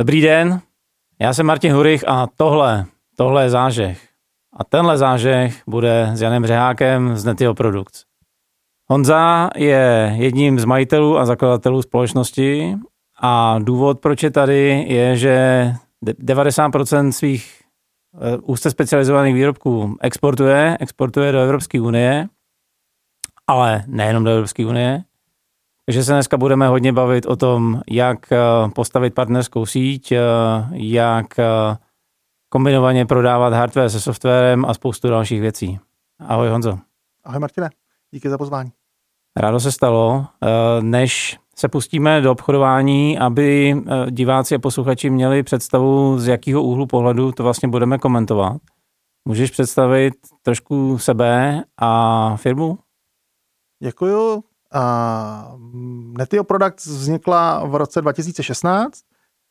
Dobrý den, já jsem Martin Hurich a tohle, tohle je zážeh. A tenhle zážeh bude s Janem Řehákem z Netio Products. Honza je jedním z majitelů a zakladatelů společnosti a důvod, proč je tady, je, že 90% svých eh, úzce specializovaných výrobků exportuje, exportuje do Evropské unie, ale nejenom do Evropské unie. Takže se dneska budeme hodně bavit o tom, jak eh, postavit partnerskou síť, eh, jak kombinovaně prodávat hardware se softwarem a spoustu dalších věcí. Ahoj Honzo. Ahoj Martine, díky za pozvání. Rádo se stalo. Než se pustíme do obchodování, aby eh, diváci a posluchači měli představu, z jakého úhlu pohledu to vlastně budeme komentovat. Můžeš představit trošku sebe a firmu? Děkuju. Uh, Netio Products vznikla v roce 2016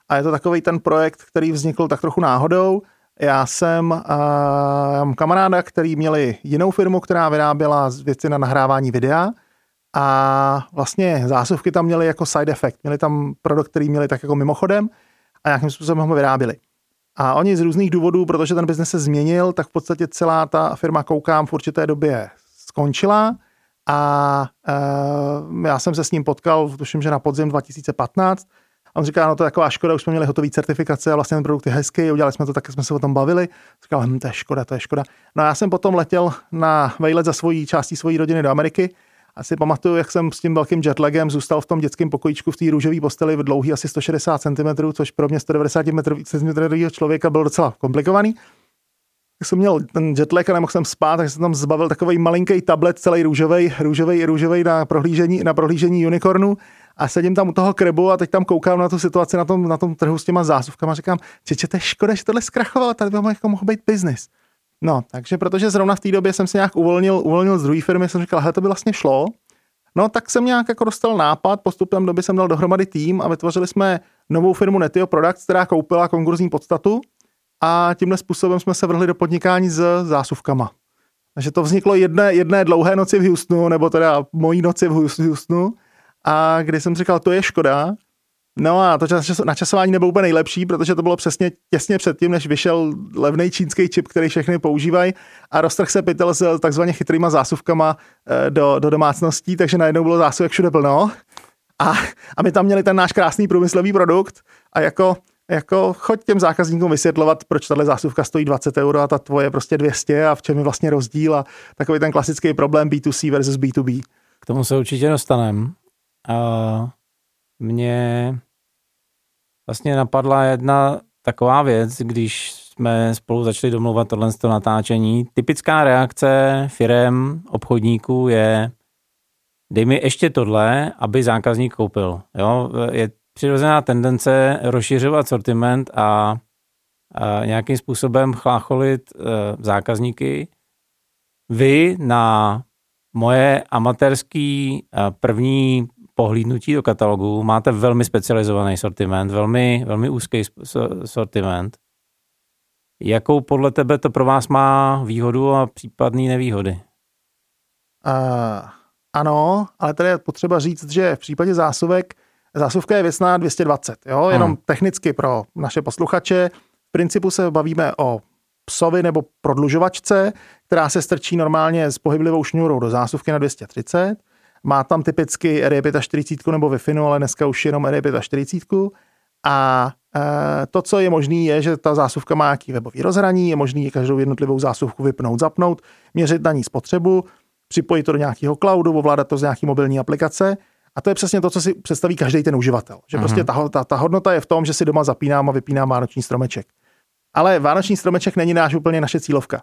a je to takový ten projekt, který vznikl tak trochu náhodou. Já jsem uh, mám kamaráda, který měli jinou firmu, která vyráběla věci na nahrávání videa a vlastně zásuvky tam měly jako side effect. Měli tam produkt, který měli tak jako mimochodem a nějakým způsobem ho vyráběli. A oni z různých důvodů, protože ten biznes se změnil, tak v podstatě celá ta firma Koukám v určité době skončila a e, já jsem se s ním potkal, tuším, že na podzim 2015 a on říká, no to je taková škoda, už jsme měli hotové certifikace a vlastně ten produkt je hezký, udělali jsme to tak, jsme se o tom bavili. Říkal, hm, to je škoda, to je škoda. No a já jsem potom letěl na vejlet za svojí částí svojí rodiny do Ameriky asi pamatuju, jak jsem s tím velkým jetlagem zůstal v tom dětském pokojíčku v té růžové posteli v dlouhý asi 160 cm, což pro mě 190 cm člověka bylo docela komplikovaný. Tak jsem měl ten jetlag a nemohl jsem spát, tak jsem tam zbavil takový malinký tablet, celý růžový, růžový, růžový na prohlížení, na prohlížení unicornu a sedím tam u toho krebu a teď tam koukám na tu situaci na tom, na tom trhu s těma zásuvkama a říkám, že to je škoda, že tohle zkrachovalo, tady by jako mohl být biznis. No, takže protože zrovna v té době jsem se nějak uvolnil, uvolnil z druhé firmy, jsem říkal, hele, to by vlastně šlo. No, tak jsem nějak jako dostal nápad, postupem doby jsem dal dohromady tým a vytvořili jsme novou firmu Netio Products, která koupila konkurzní podstatu a tímhle způsobem jsme se vrhli do podnikání s zásuvkama. Takže to vzniklo jedné, jedné dlouhé noci v Houstonu, nebo teda mojí noci v Houstonu, a kdy jsem říkal, to je škoda, No a to načasování nebylo úplně nejlepší, protože to bylo přesně těsně předtím, než vyšel levný čínský čip, který všechny používají a roztrh se pytel s takzvaně chytrýma zásuvkama eh, do, do domácností, takže najednou bylo zásuvek všude plno. A, a my tam měli ten náš krásný průmyslový produkt a jako, jako choď těm zákazníkům vysvětlovat, proč tahle zásuvka stojí 20 euro a ta tvoje prostě 200 a v čem je vlastně rozdíl a takový ten klasický problém B2C versus B2B. K tomu se určitě dostaneme. Uh, mě vlastně napadla jedna taková věc, když jsme spolu začali domluvat tohle natáčení. Typická reakce firem, obchodníků je dej mi ještě tohle, aby zákazník koupil. Jo? Je přirozená tendence rozšiřovat sortiment a, a nějakým způsobem chlácholit e, zákazníky. Vy na moje amatérský e, první pohlídnutí do katalogu máte velmi specializovaný sortiment, velmi, velmi úzký sortiment. Jakou podle tebe to pro vás má výhodu a případné nevýhody? Uh, ano, ale tady je potřeba říct, že v případě zásuvek zásuvka je věcná 220, jo? jenom hmm. technicky pro naše posluchače. V principu se bavíme o psovi nebo prodlužovačce, která se strčí normálně s pohyblivou šňůrou do zásuvky na 230 má tam typicky RE45 nebo Wi-Fi, ale dneska už jenom RE45. A e, to, co je možné, je, že ta zásuvka má nějaký webový rozhraní, je možné každou jednotlivou zásuvku vypnout, zapnout, měřit na ní spotřebu, připojit to do nějakého cloudu, ovládat to z nějaké mobilní aplikace. A to je přesně to, co si představí každý ten uživatel. Že uh-huh. prostě ta, ta, ta hodnota je v tom, že si doma zapínám a vypínám vánoční stromeček. Ale vánoční stromeček není náš úplně naše cílovka.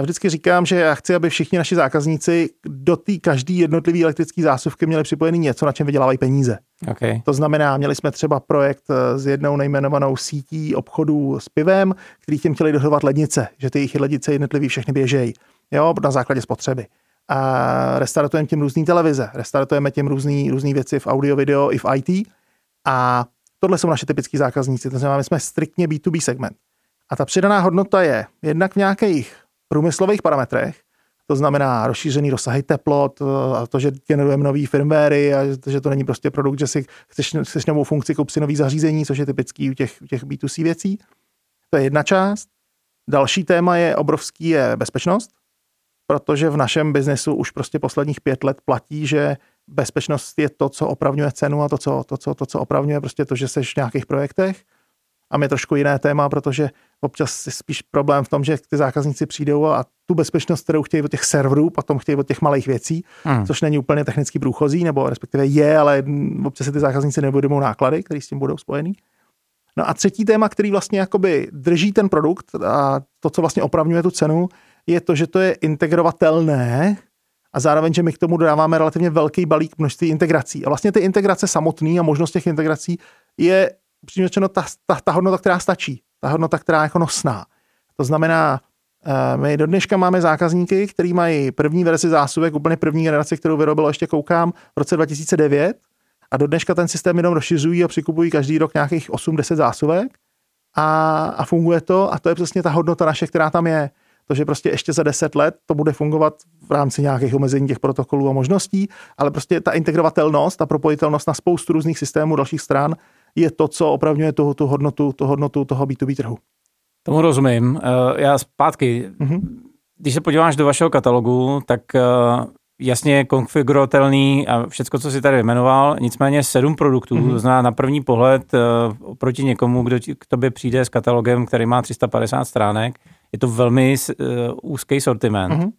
Vždycky říkám, že já chci, aby všichni naši zákazníci do té každý jednotlivý elektrický zásuvky měli připojený něco, na čem vydělávají peníze. Okay. To znamená, měli jsme třeba projekt eh, s jednou nejmenovanou sítí obchodů s pivem, který tím chtěli dohovat lednice, že ty jejich lednice jednotlivý všechny běžejí, jo, na základě spotřeby. A restartujeme tím různý televize, restartujeme tím různý, různý věci v audio, video i v IT. A tohle jsou naše typický zákazníci, to znamená, my jsme striktně B2B segment. A ta přidaná hodnota je jednak v nějakých průmyslových parametrech, to znamená rozšířený rozsahy teplot, a to, že generujeme nový firmwary a že to není prostě produkt, že si chceš, chceš novou funkci, koup si nový zařízení, což je typický u těch, u těch B2C věcí. To je jedna část. Další téma je obrovský je bezpečnost, protože v našem biznesu už prostě posledních pět let platí, že bezpečnost je to, co opravňuje cenu a to, co, to, co, to, co opravňuje prostě to, že seš v nějakých projektech. A je trošku jiné téma, protože občas je spíš problém v tom, že ty zákazníci přijdou a tu bezpečnost, kterou chtějí od těch serverů, potom chtějí od těch malých věcí, hmm. což není úplně technicky průchozí, nebo respektive je, ale občas se ty zákazníci neuvědomují náklady, které s tím budou spojený. No a třetí téma, který vlastně jakoby drží ten produkt a to, co vlastně opravňuje tu cenu, je to, že to je integrovatelné a zároveň, že my k tomu dodáváme relativně velký balík množství integrací. A vlastně ty integrace samotný a možnost těch integrací je přímě ta, ta, ta hodnota, která stačí. Ta hodnota, která je jako nosná. To znamená, eh, my do dneška máme zákazníky, kteří mají první verzi zásuvek, úplně první generaci, kterou vyrobilo ještě koukám v roce 2009 a do dneška ten systém jenom rozšiřují a přikupují každý rok nějakých 8-10 zásuvek a, a funguje to a to je přesně ta hodnota naše, která tam je. To, že prostě ještě za 10 let to bude fungovat v rámci nějakých omezení těch protokolů a možností, ale prostě ta integrovatelnost, ta propojitelnost na spoustu různých systémů dalších stran je to, co opravňuje tu, tu, hodnotu, tu hodnotu toho B2B trhu. Tomu rozumím. Eh, já zpátky, mm-hmm. když se podíváš do vašeho katalogu, tak eh, jasně konfigurovatelný a všechno, co si tady vyjmenoval, nicméně sedm produktů, mm-hmm. to znamená na první pohled uh, oproti někomu, kdo k tobě přijde s katalogem, který má 350 stránek, je to velmi uh, úzký sortiment. Mm-hmm.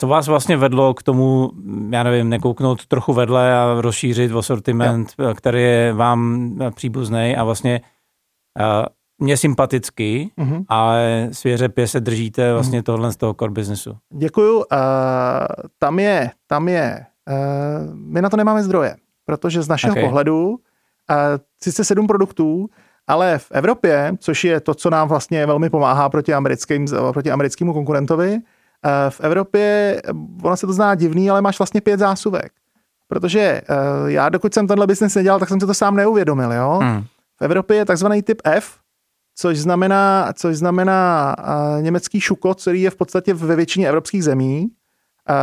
Co vás vlastně vedlo k tomu, já nevím, nekouknout trochu vedle a rozšířit o sortiment, jo. který je vám příbuzný a vlastně uh, mě sympatický, mm-hmm. ale svěřepě se držíte mhm. vlastně mm-hmm. tohle z toho core businessu. Děkuju. Uh, tam je, tam je, uh, my na to nemáme zdroje, protože z našeho okay. pohledu uh, sice sedm produktů, ale v Evropě, což je to, co nám vlastně velmi pomáhá proti, americkým, proti americkému konkurentovi, v Evropě, ono se to zná divný, ale máš vlastně pět zásuvek. Protože já, dokud jsem tenhle business nedělal, tak jsem si to sám neuvědomil. Jo? Hmm. V Evropě je takzvaný typ F, což znamená, což znamená uh, německý šuko, který je v podstatě ve většině evropských zemí.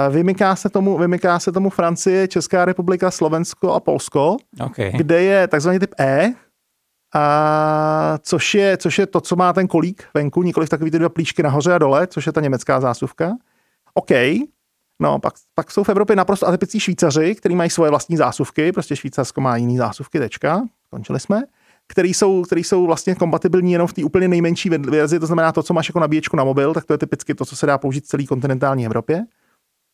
Vymyká, se tomu, vymyká se tomu Francie, Česká republika, Slovensko a Polsko, okay. kde je takzvaný typ E, a což, je, což je to, co má ten kolík venku, nikoli takový ty dva plíčky nahoře a dole, což je ta německá zásuvka. OK, no pak, pak jsou v Evropě naprosto atypický Švýcaři, kteří mají svoje vlastní zásuvky, prostě Švýcarsko má jiný zásuvky, tečka, končili jsme který jsou, který jsou vlastně kompatibilní jenom v té úplně nejmenší verzi, to znamená to, co máš jako nabíječku na mobil, tak to je typicky to, co se dá použít v celé kontinentální Evropě.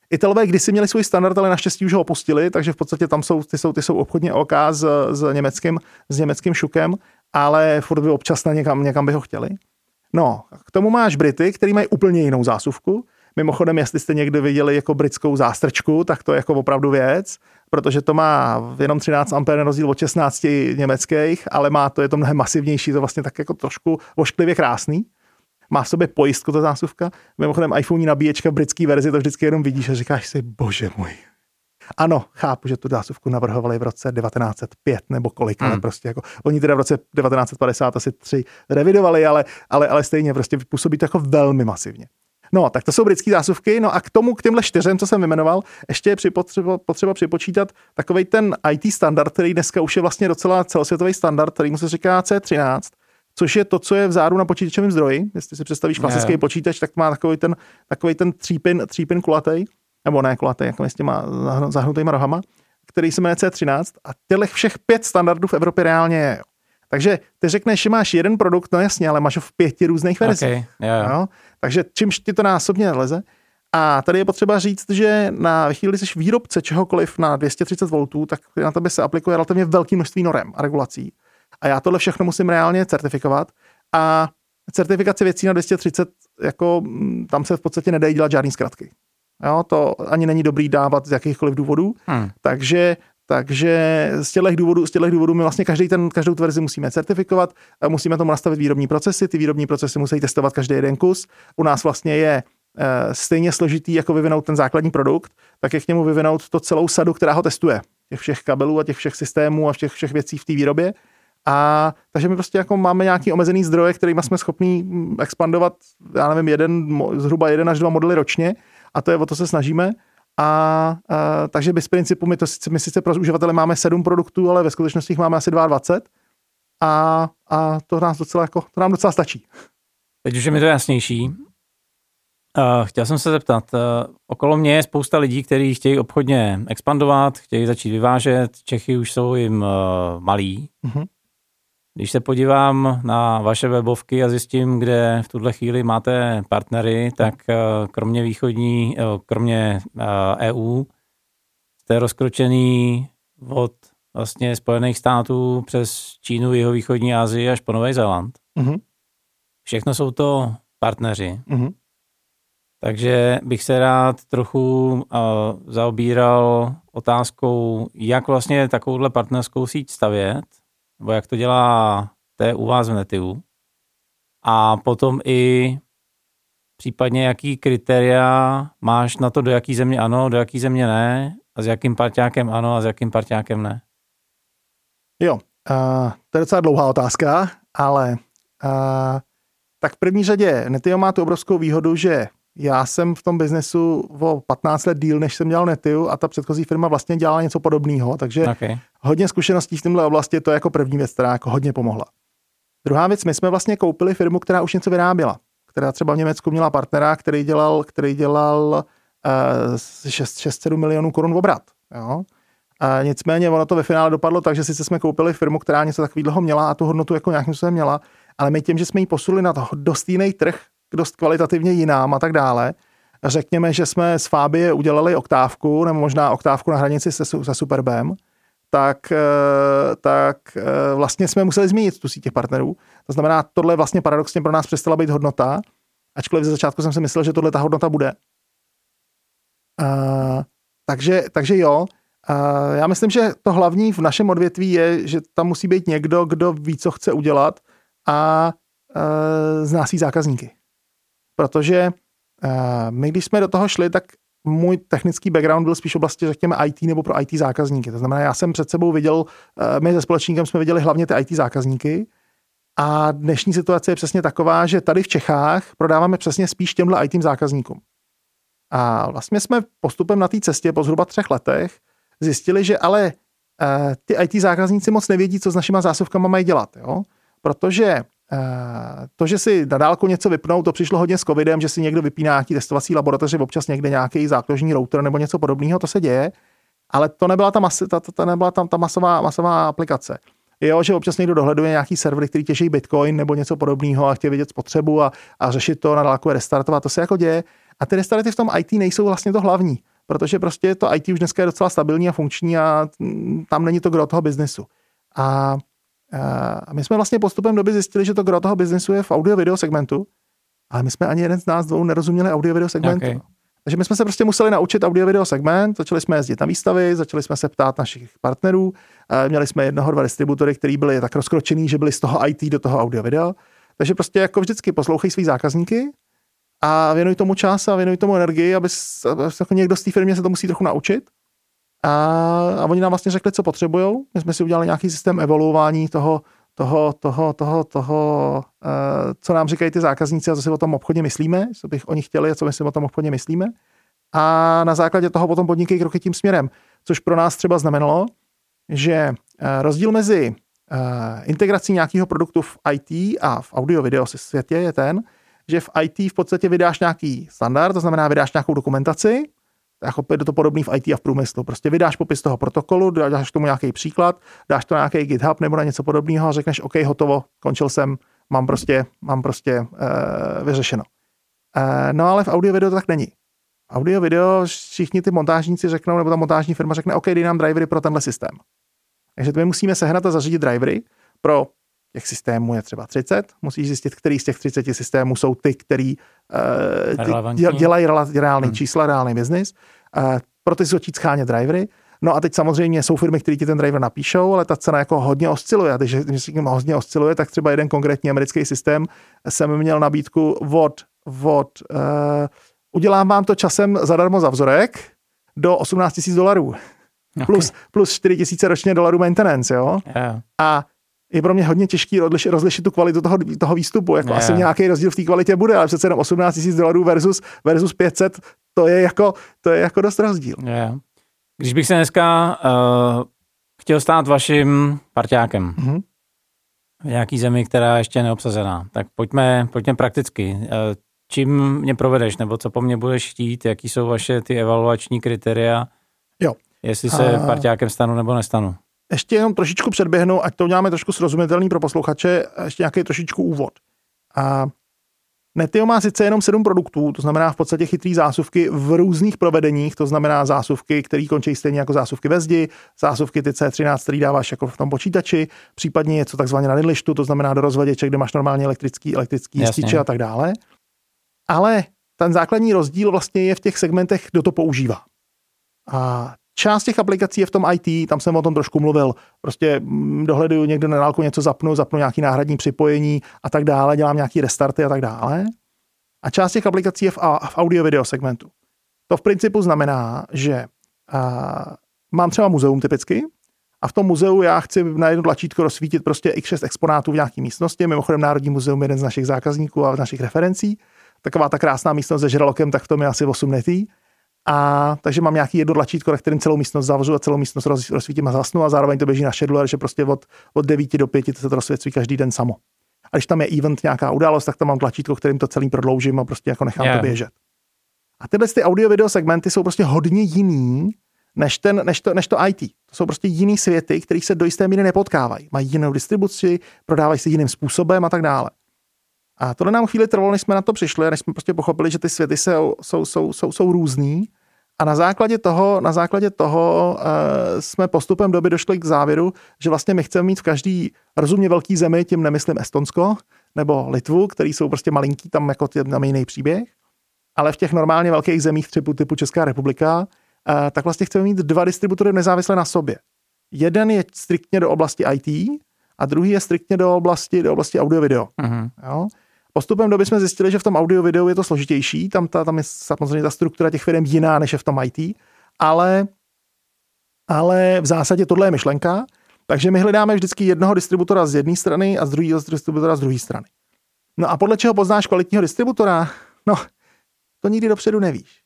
Italové kdysi měli svůj standard, ale naštěstí už ho opustili, takže v podstatě tam jsou, ty jsou, ty jsou obchodně OK s, s, německým, s německým šukem, ale furt by občas na někam, někam by ho chtěli. No, k tomu máš Brity, který mají úplně jinou zásuvku. Mimochodem, jestli jste někdy viděli jako britskou zástrčku, tak to je jako opravdu věc protože to má jenom 13 A na rozdíl od 16 německých, ale má to, je to mnohem masivnější, to vlastně tak jako trošku ošklivě krásný. Má v sobě pojistku ta zásuvka. Mimochodem iPhone nabíječka v britské verzi, to vždycky jenom vidíš a říkáš si, bože můj. Ano, chápu, že tu zásuvku navrhovali v roce 1905 nebo kolik, hmm. ale prostě jako, oni teda v roce 1950 asi tři revidovali, ale, ale, ale stejně prostě působí to jako velmi masivně. No, tak to jsou britské zásuvky. No a k tomu, k těmhle čtyřem, co jsem vymenoval, ještě je potřeba, potřeba připočítat takový ten IT standard, který dneska už je vlastně docela celosvětový standard, který mu se říká C13, což je to, co je vzadu na počítačovém zdroji. Jestli si představíš klasický ne. počítač, tak má takový ten, takový ten třípin, třípin kulatý, nebo ne kulatý, jako s těma zahnutýma rohama, který se jmenuje C13 a těchto všech pět standardů v Evropě reálně je. Takže ty řekneš, že máš jeden produkt, no jasně, ale máš ho v pěti různých verzích. Okay, yeah. no? Takže čímž ti to násobně leze. A tady je potřeba říct, že na chvíli jsi výrobce čehokoliv na 230 V, tak na tebe se aplikuje relativně velké množství norem a regulací. A já tohle všechno musím reálně certifikovat. A certifikace věcí na 230, jako mm, tam se v podstatě nedají dělat žádný zkratky. Jo, to ani není dobrý dávat z jakýchkoliv důvodů. Hmm. Takže takže z těchto důvodů, z těchto důvodů my vlastně každý ten, každou verzi musíme certifikovat, musíme tomu nastavit výrobní procesy, ty výrobní procesy musí testovat každý jeden kus. U nás vlastně je e, stejně složitý, jako vyvinout ten základní produkt, tak je k němu vyvinout to celou sadu, která ho testuje. Těch všech kabelů a těch všech systémů a těch všech věcí v té výrobě. A takže my prostě jako máme nějaký omezený zdroje, kterými jsme schopni mm, expandovat, já nevím, jeden, zhruba jeden až dva modely ročně a to je o to se snažíme. A, a takže bez principu my, to, my sice pro uživatele máme sedm produktů, ale ve skutečnosti jich máme asi 22 a, a to, nás docela, jako, to nám docela stačí. Teď už je mi to jasnější. Uh, chtěl jsem se zeptat, uh, okolo mě je spousta lidí, kteří chtějí obchodně expandovat, chtějí začít vyvážet, Čechy už jsou jim uh, malí. Uh-huh. Když se podívám na vaše webovky a zjistím, kde v tuhle chvíli máte partnery, tak uh, kromě východní, uh, kromě EU, e jste rozkročený od vlastně Spojených států přes Čínu, jihovýchodní Asii až po Nový Zéland. Uh-huh. Všechno jsou to partneři. Uh-huh. Takže bych se rád trochu uh, zaobíral otázkou, jak vlastně takovouhle partnerskou síť stavět, nebo jak to dělá té u vás v Netiu. A potom i případně jaký kritéria máš na to, do jaký země ano, do jaký země ne, a s jakým parťákem ano a s jakým parťákem ne. Jo, uh, to je docela dlouhá otázka, ale uh, tak v první řadě Netio má tu obrovskou výhodu, že já jsem v tom biznesu o 15 let díl, než jsem dělal Netiu a ta předchozí firma vlastně dělala něco podobného, takže okay. hodně zkušeností v této oblasti, to je jako první věc, která jako hodně pomohla. Druhá věc, my jsme vlastně koupili firmu, která už něco vyráběla, která třeba v Německu měla partnera, který dělal, který dělal uh, 6-7 milionů korun v obrat. Jo? A nicméně ono to ve finále dopadlo tak, že sice jsme koupili firmu, která něco takového měla a tu hodnotu jako nějakým způsobem měla, ale my tím, že jsme ji posunuli na to dost jiný trh, dost kvalitativně jinám a tak dále, řekněme, že jsme s Fábie udělali oktávku, nebo možná oktávku na hranici se, se Superbem, tak, eh, tak eh, vlastně jsme museli změnit tu síť těch partnerů. To znamená, tohle vlastně paradoxně pro nás přestala být hodnota, ačkoliv ze začátku jsem si myslel, že tohle ta hodnota bude. Uh, takže, takže jo, uh, já myslím, že to hlavní v našem odvětví je, že tam musí být někdo, kdo ví, co chce udělat a uh, zná svý zákazníky. Protože uh, my, když jsme do toho šli, tak můj technický background byl spíš oblasti, řekněme, IT nebo pro IT zákazníky. To znamená, já jsem před sebou viděl, uh, my se společníkem jsme viděli hlavně ty IT zákazníky, a dnešní situace je přesně taková, že tady v Čechách prodáváme přesně spíš těmhle IT zákazníkům. A vlastně jsme postupem na té cestě po zhruba třech letech zjistili, že ale uh, ty IT zákazníci moc nevědí, co s našimi zásuvkami mají dělat. Jo? Protože to, že si na dálku něco vypnou, to přišlo hodně s covidem, že si někdo vypíná nějaký testovací laboratoři, občas někde nějaký zákložní router nebo něco podobného, to se děje, ale to nebyla ta, masi, ta, ta, ta nebyla tam ta masová, masová aplikace. Jo, že občas někdo dohleduje nějaký servery, který těží Bitcoin nebo něco podobného a chtějí vidět spotřebu a, a řešit to na dálku restartovat, to se jako děje. A ty restarty v tom IT nejsou vlastně to hlavní, protože prostě to IT už dneska je docela stabilní a funkční a mm, tam není to gro toho biznesu. A, a my jsme vlastně postupem doby zjistili, že to gro toho biznesu je v audio-video segmentu, ale my jsme ani jeden z nás dvou nerozuměli audio-video segmentu. Okay. Takže my jsme se prostě museli naučit audio-video segment, začali jsme jezdit na výstavy, začali jsme se ptát našich partnerů, měli jsme jednoho, dva distributory, který byli tak rozkročený, že byli z toho IT do toho audio-video. Takže prostě jako vždycky poslouchej svý zákazníky, a věnuj tomu čas a věnuj tomu energii, aby, aby jako někdo z té firmy se to musí trochu naučit. A, a oni nám vlastně řekli, co potřebují. My jsme si udělali nějaký systém evoluování toho, toho, toho, toho, toho uh, co nám říkají ty zákazníci a co si o tom obchodně myslíme, co bych oni chtěli a co my si o tom obchodně myslíme. A na základě toho potom podnikají kroky tím směrem. Což pro nás třeba znamenalo, že uh, rozdíl mezi uh, integrací nějakého produktu v IT a v audio-video světě je ten, že v IT v podstatě vydáš nějaký standard, to znamená vydáš nějakou dokumentaci, opět je to podobný v IT a v průmyslu. Prostě vydáš popis toho protokolu, dáš tomu nějaký příklad, dáš to na nějaký GitHub nebo na něco podobného a řekneš, OK, hotovo, končil jsem, mám prostě, mám prostě uh, vyřešeno. Uh, no ale v audio video to tak není. Audio video všichni ty montážníci řeknou, nebo ta montážní firma řekne, OK, dej nám drivery pro tenhle systém. Takže my musíme sehnat a zařídit drivery pro těch systémů je třeba 30, musíš zjistit, který z těch 30 systémů jsou ty, který uh, dělají reálný hmm. čísla, reálný biznis. Proto si začít schánět drivery. No a teď samozřejmě jsou firmy, které ti ten driver napíšou, ale ta cena jako hodně osciluje. A když, když hodně osciluje, tak třeba jeden konkrétní americký systém jsem měl nabídku od, od uh, udělám vám to časem zadarmo za vzorek do 18 000 dolarů. Okay. Plus, plus 4 000 ročně dolarů maintenance, jo? Yeah. A je pro mě hodně těžký rozlišit, rozlišit tu kvalitu toho, toho výstupu. Jako Je. asi nějaký rozdíl v té kvalitě bude, ale přece jenom 18 000 dolarů versus, versus 500, to je jako, to je jako dost rozdíl. Je. Když bych se dneska uh, chtěl stát vaším parťákem Mhm. v nějaký zemi, která je ještě neobsazená, tak pojďme, pojďme prakticky. Uh, čím mě provedeš, nebo co po mně budeš chtít, jaký jsou vaše ty evaluační kritéria, Jo. jestli se A- parťákem stanu nebo nestanu. ještě jenom trošičku předběhnu, ať to uděláme trošku srozumitelný pro posluchače, ještě nějaký trošičku úvod. A Netio má sice jenom sedm produktů, to znamená v podstatě chytrý zásuvky v různých provedeních, to znamená zásuvky, které končí stejně jako zásuvky ve zdi, zásuvky ty C13, který dáváš jako v tom počítači, případně něco takzvaně na nidlištu, to znamená do rozvaděče, kde máš normálně elektrický, elektrický jističe a tak dále. Ale ten základní rozdíl vlastně je v těch segmentech, kdo to používá. A část těch aplikací je v tom IT, tam jsem o tom trošku mluvil. Prostě mm, dohleduju někde na dálku něco zapnu, zapnu nějaký náhradní připojení a tak dále, dělám nějaký restarty a tak dále. A část těch aplikací je v, v audio-video segmentu. To v principu znamená, že a, mám třeba muzeum typicky a v tom muzeu já chci na jedno tlačítko rozsvítit prostě x6 exponátů v nějaké místnosti. Mimochodem Národní muzeum je jeden z našich zákazníků a z našich referencí. Taková ta krásná místnost se žralokem, tak v tom je asi 8 netý. A takže mám nějaký jedno tlačítko, na kterým celou místnost zavřu a celou místnost roz, rozsvítím a zasnu a zároveň to běží na scheduler, že prostě od, od 9 do 5 to se to rozsvěcí každý den samo. A když tam je event, nějaká událost, tak tam mám tlačítko, kterým to celý prodloužím a prostě jako nechám Yeah. to běžet. A tyhle ty audio-video segmenty jsou prostě hodně jiný než, ten, než, to, než to IT. To jsou prostě jiný světy, kterých se do jisté míry nepotkávají. Mají jinou distribuci, prodávají se jiným způsobem a tak dále. A tohle nám chvíli trvalo, než jsme na to přišli, než jsme prostě pochopili, že ty světy jsou, jsou, jsou, jsou, jsou různý. A na základě toho, na základě toho uh, jsme postupem doby došli k závěru, že vlastně my chceme mít v každý rozumně velký zemi, tím nemyslím Estonsko nebo Litvu, který jsou prostě malinký, tam jako tam je jiný příběh, ale v těch normálně velkých zemích typu, typu Česká republika, uh, tak vlastně chceme mít dva distributory nezávisle na sobě. Jeden je striktně do oblasti IT a druhý je striktně do oblasti, do oblasti audio-video. Mhm. Jo? Postupem doby jsme zjistili, že v tom audio videu je to složitější, tam, ta, tam je samozřejmě ta struktura těch firm jiná, než je v tom IT, ale, ale v zásadě tohle je myšlenka, takže my hledáme vždycky jednoho distributora z jedné strany a z druhého distributora z druhé strany. No a podle čeho poznáš kvalitního distributora? No, to nikdy dopředu nevíš.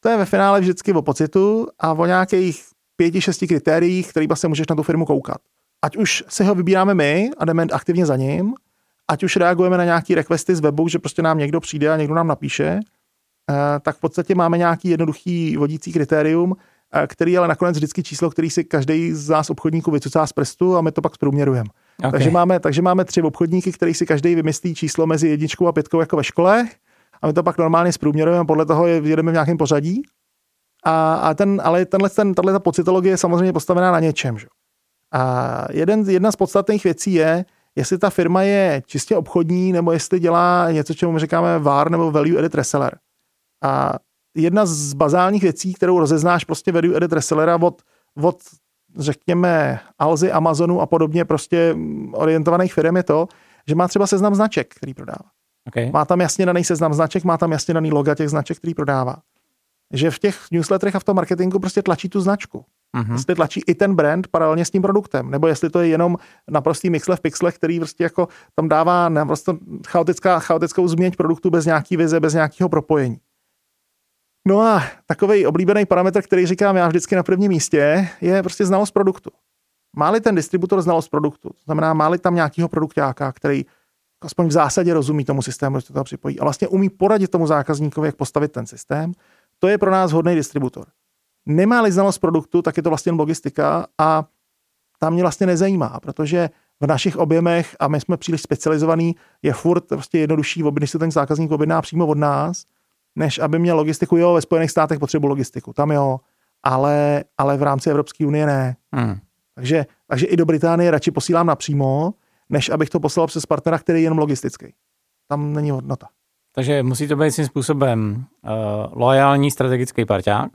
To je ve finále vždycky o pocitu a o nějakých pěti, šesti kritériích, kterými se můžeš na tu firmu koukat. Ať už si ho vybíráme my a jdeme aktivně za ním, ať už reagujeme na nějaký requesty z webu, že prostě nám někdo přijde a někdo nám napíše, eh, tak v podstatě máme nějaký jednoduchý vodící kritérium, eh, který je ale nakonec vždycky číslo, který si každý z nás obchodníků vycucá z prstu a my to pak zprůměrujeme. Okay. Takže, máme, takže máme tři obchodníky, který si každý vymyslí číslo mezi jedničkou a pětkou jako ve škole a my to pak normálně zprůměrujeme, podle toho je- jedeme v nějakém pořadí. A, a ten, ale tenhle, ten, tahle ta pocitologie je samozřejmě postavená na něčem. Že? A jeden, jedna z podstatných věcí je, jestli ta firma je čistě obchodní, nebo jestli dělá něco, čemu my říkáme VAR nebo Value Added Reseller. A jedna z bazálních věcí, kterou rozeznáš prostě Value Added Resellera od, od řekněme, Alzy, Amazonu a podobně prostě mm, orientovaných firm je to, že má třeba seznam značek, který prodává. Okay. Má tam jasně daný seznam značek, má tam jasně daný loga těch značek, který prodává. Že v těch newsletterech a v tom marketingu prostě tlačí tu značku. Mhm. Jestli tlačí i ten brand paralelně s tím produktem, nebo jestli to je jenom naprostý mixle v pixlech, který prostě jako tam dává naprosto chaotická, chaotickou změť produktu bez nějaký vize, bez nějakého propojení. No a takový oblíbený parametr, který říkám já vždycky na prvním místě, je prostě znalost produktu. Má-li ten distributor znalost produktu, to znamená, má-li tam nějakého produktáka, který aspoň v zásadě rozumí tomu systému, že to tam připojí a vlastně umí poradit tomu zákazníkovi, jak postavit ten systém, to je pro nás hodný distributor. Nemá-li znalost produktu, tak je to vlastně logistika a tam mě vlastně nezajímá, protože v našich objemech, a my jsme příliš specializovaný, je furt prostě jednodušší, když si ten zákazník objedná přímo od nás, než aby měl logistiku. Jo, ve Spojených státech potřebuji logistiku, tam jo, ale, ale v rámci Evropské unie ne. Hmm. Takže, takže i do Británie radši posílám napřímo, než abych to poslal přes partnera, který je jenom logistický. Tam není hodnota. Takže musí to být svým způsobem uh, loajální strategický parťák.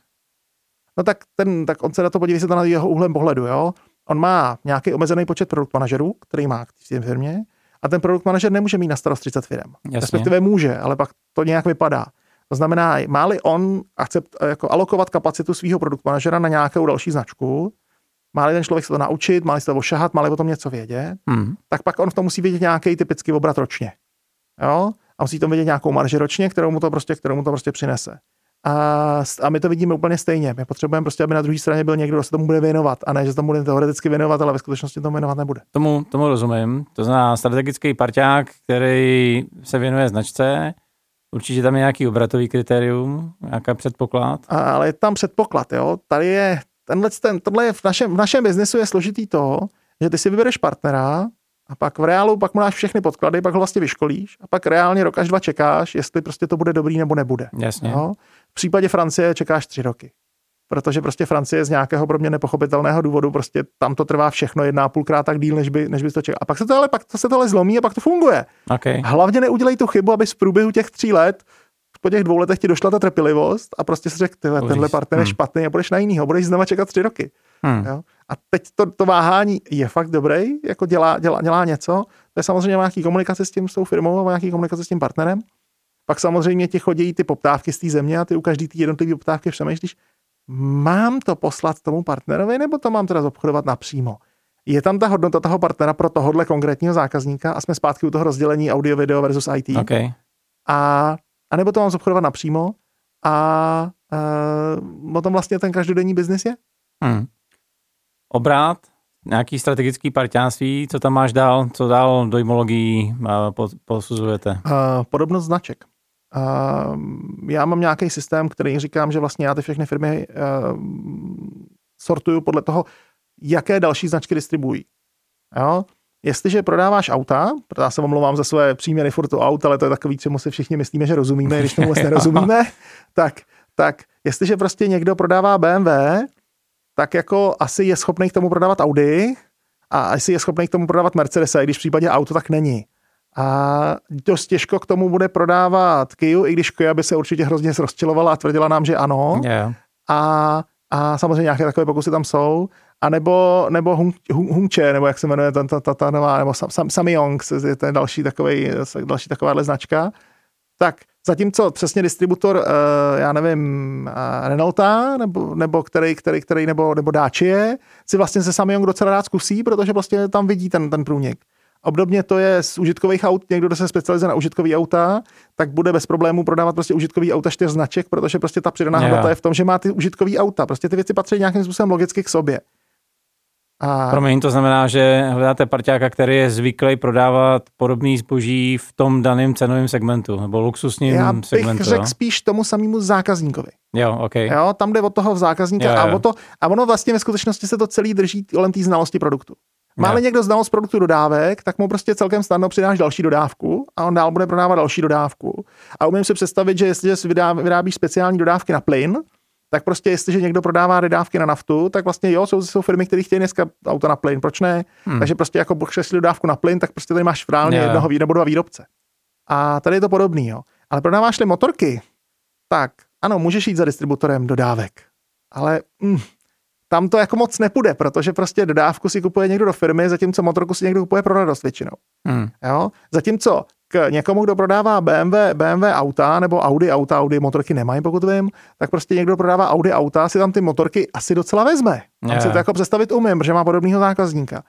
No tak, ten, tak on se na to podívá se to na jeho úhlem pohledu, jo. On má nějaký omezený počet produkt manažerů, který má k té firmě, a ten produkt manažer nemůže mít na starost 30 firm. Jasně. Respektive může, ale pak to nějak vypadá. To znamená, má-li on akcept, jako alokovat kapacitu svého produkt manažera na nějakou další značku, má ten člověk se to naučit, má se to ošahat, má o tom něco vědět, Hmm. tak pak on v tom musí vědět nějaký typický obrat ročně. Jo? A musí to vědět nějakou marži ročně, kterou mu to prostě, kterou mu to prostě přinese. A, a my to vidíme úplně stejně. My potřebujeme prostě, aby na druhé straně byl někdo, kdo se tomu bude věnovat. A ne, že se tomu bude teoreticky věnovat, ale ve skutečnosti tomu věnovat nebude. Tomu, tomu rozumím. To znamená strategický parťák, který se věnuje značce, určitě tam je nějaký obratový kritérium, nějaká předpoklad. A, ale je tam předpoklad, jo. Tady je, tenhle, ten, tohle je v našem, v našem biznesu je složitý to, že ty si vybereš partnera a pak v reálu pak mu dáš všechny podklady, pak ho vlastně vyškolíš a pak reálně rok až dva čekáš, jestli prostě to bude dobrý nebo nebude. Jasně. Jo? V případě Francie čekáš tři roky. Protože prostě Francie z nějakého pro mě nepochopitelného důvodu prostě tam to trvá všechno jedna půlkrát tak díl, než by, než by to čekal. A pak se to ale, pak to se tohle zlomí a pak to funguje. Okay. Hlavně neudělej tu chybu, aby v průběhu těch tří let po těch dvou letech ti došla ta trpělivost a prostě si řekl, tyhle, tenhle partner je Hmm. špatný a budeš na jinýho, budeš znova čekat tři roky. Hmm. Jo? A teď to, to váhání je fakt dobrý, jako dělá, dělá, dělá něco, to je samozřejmě nějaký komunikace s tím, s tou firmou a nějaký komunikace s tím partnerem. Pak samozřejmě ti chodí ty poptávky z té země a ty u každý ty jednotlivé poptávky přemýšlíš, mám to poslat tomu partnerovi, nebo to mám teda obchodovat napřímo. Je tam ta hodnota toho partnera pro tohohle konkrétního zákazníka a jsme zpátky u toho rozdělení audio, video versus IT. Okay. A, a nebo to mám obchodovat napřímo a uh, o tom vlastně ten každodenní biznis je. Hmm. Obrat, nějaký strategický parťáctví, co tam máš dál, co dál dojmologii uh, posuzujete? Uh, podobnost značek. Uh, já mám nějaký systém, který říkám, že vlastně já ty všechny firmy uh, sortuju podle toho, jaké další značky distribuují. Jo? Jestliže prodáváš auta, protože já se omlouvám za své příměry furt o aut, ale to je takový, čemu si všichni myslíme, že rozumíme, když tomu vlastně nerozumíme, tak, tak jestliže prostě někdo prodává BMW, tak jako asi je schopný k tomu prodávat Audi a asi je schopný k tomu prodávat Mercedes, i když v případě auto tak není. A dost těžko k tomu bude prodávat Kia, i když Kia by se určitě hrozně rozčilovala a tvrdila nám, že ano. Yeah. A, a samozřejmě nějaké takové pokusy tam jsou. A nebo, nebo Hung, Hung, nebo jak se jmenuje ta, ta, ta, ta nová, nebo Sam, Sam, Samyong, je ten další, takovej, další takováhle značka. Tak zatímco přesně distributor, uh, já nevím, uh, Renaulta, nebo, nebo který, který, který, nebo, nebo Dacia, si vlastně se Samyong docela rád zkusí, protože vlastně tam vidí ten, ten průnik. Obdobně to je z užitkových aut, někdo, kdo se specializuje na užitkový auta, tak bude bez problémů prodávat prostě užitkový auta čtyř značek, protože prostě ta přidaná Yeah. hodnota je v tom, že má ty užitkový auta. Prostě ty věci patří nějakým způsobem logicky k sobě. A Promiň, to znamená, že hledáte parťáka, který je zvyklý prodávat podobný zboží v tom daném cenovém segmentu, nebo luxusním já bych segmentu. řekl jo? spíš tomu samému zákazníkovi. Jo, OK. Jo, tam jde od toho zákazníka Jo, a, jo. o to, a ono vlastně ve skutečnosti se to celý drží kolem té znalosti produktu. Jo. někdo znalost produktu dodávek, tak mu prostě celkem snadno přidáš další dodávku a on dál bude prodávat další dodávku. A umím si představit, že jestliže si vyrábíš speciální dodávky na plyn, tak prostě jestliže někdo prodává dodávky na naftu, tak vlastně jo, jsou, jsou firmy, které chtějí dneska auto na plyn, proč ne? Hmm. Takže prostě jako křesli dodávku na plyn, tak prostě tady máš reálně jo. jednoho nebo dva výrobce. A tady je to podobný, jo. Ale prodáváš-li motorky, tak ano, můžeš jít za distributorem dodávek, ale mm, tam to jako moc nepůjde, protože prostě dodávku si kupuje někdo do firmy, zatímco motorku si někdo kupuje pro radost většinou. Hmm. Jo? Zatímco k někomu, kdo prodává BMW, BMW auta nebo Audi auta, Audi motorky nemají, pokud vím, tak prostě někdo prodává Audi auta, si tam ty motorky asi docela vezme. Tam Jo. si to jako představit umím, protože má podobného zákazníka.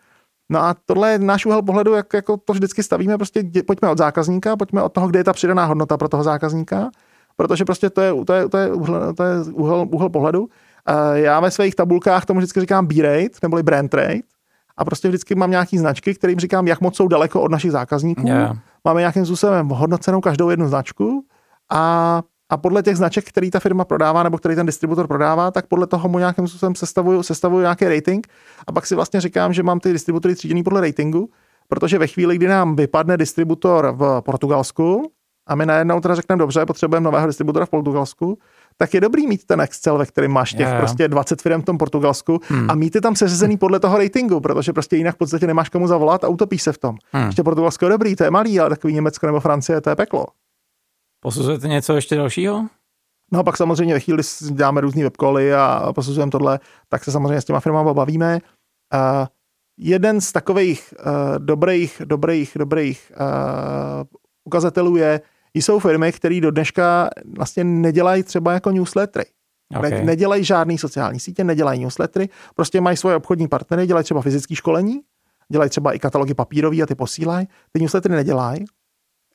No a tohle je náš úhel pohledu, jak jako to vždycky stavíme, prostě dě- pojďme od zákazníka, pojďme od toho, kde je ta přidaná hodnota pro toho zákazníka, protože prostě to je, to je, to je, úhel, to je úhel, úhel pohledu. Eh, Já ve svých tabulkách tomu vždycky říkám B-rate, neboli brand rate, a prostě vždycky mám nějaký značky, kterým říkám, jak moc jsou daleko od našich zákazníků. Jo. Máme nějakým způsobem hodnocenou každou jednu značku a, a podle těch značek, který ta firma prodává nebo který ten distributor prodává, tak podle toho mu nějakým způsobem sestavuju, sestavuju nějaký rating a pak si vlastně říkám, že mám ty distributory tříděný podle ratingu, protože ve chvíli, kdy nám vypadne distributor v Portugalsku a my najednou teda řekneme, dobře, potřebujeme nového distributora v Portugalsku, tak je dobrý mít ten Excel, ve kterém máš těch jo. prostě 20 firm v tom Portugalsku Hmm. a mít je tam seřazený podle toho ratingu, protože prostě jinak v podstatě nemáš komu zavolat a utopíš se v tom. Hmm. Ještě Portugalsko je dobrý, to je malý, ale takový Německo nebo Francie, to je peklo. Posuzujete něco ještě dalšího? No a pak samozřejmě ve chvíli děláme různý webkoly a posuzujeme tohle, tak se samozřejmě s těma firmama bavíme. Uh, jeden z takových uh, dobrých, dobrých, dobrých uh, ukazatelů je, jsou firmy, které do dneška vlastně nedělají třeba jako newslettery. Okay. Ne, nedělají žádný sociální sítě, nedělají newslettery, prostě mají svoje obchodní partnery, dělají třeba fyzické školení, dělají třeba i katalogy papírový a ty posílají, ty newslettery nedělají.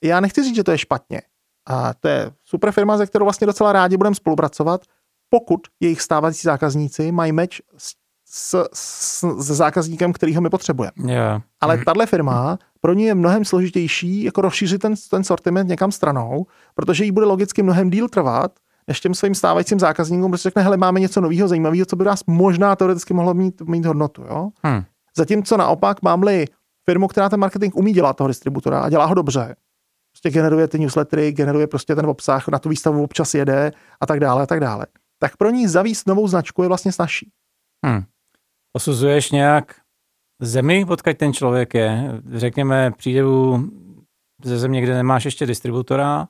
Já nechci říct, že to je špatně. A to je super firma, se kterou vlastně docela rádi budeme spolupracovat, pokud jejich stávající zákazníci mají meč s, s, s, s zákazníkem, kterýho my potřebujeme. Yeah. Ale tahle firma, pro ní je mnohem složitější jako rozšířit ten, ten sortiment někam stranou, protože jí bude logicky mnohem díl trvat, než těm svým stávajícím zákazníkům prostě řekne, hele, máme něco nového, zajímavého, co by nás možná teoreticky mohlo mít, mít hodnotu. Jo? Hmm. Zatímco naopak mám-li firmu, která ten marketing umí dělat toho distributora a dělá ho dobře, prostě generuje ty newslettery, generuje prostě ten obsah, na tu výstavu občas jede a tak dále a tak dále, tak pro ní zavíst novou značku je vlastně snažší. Hmm. Posuzuješ nějak zemi, odkud ten člověk je? Řekněme, přijde ze země, kde nemáš ještě distributora,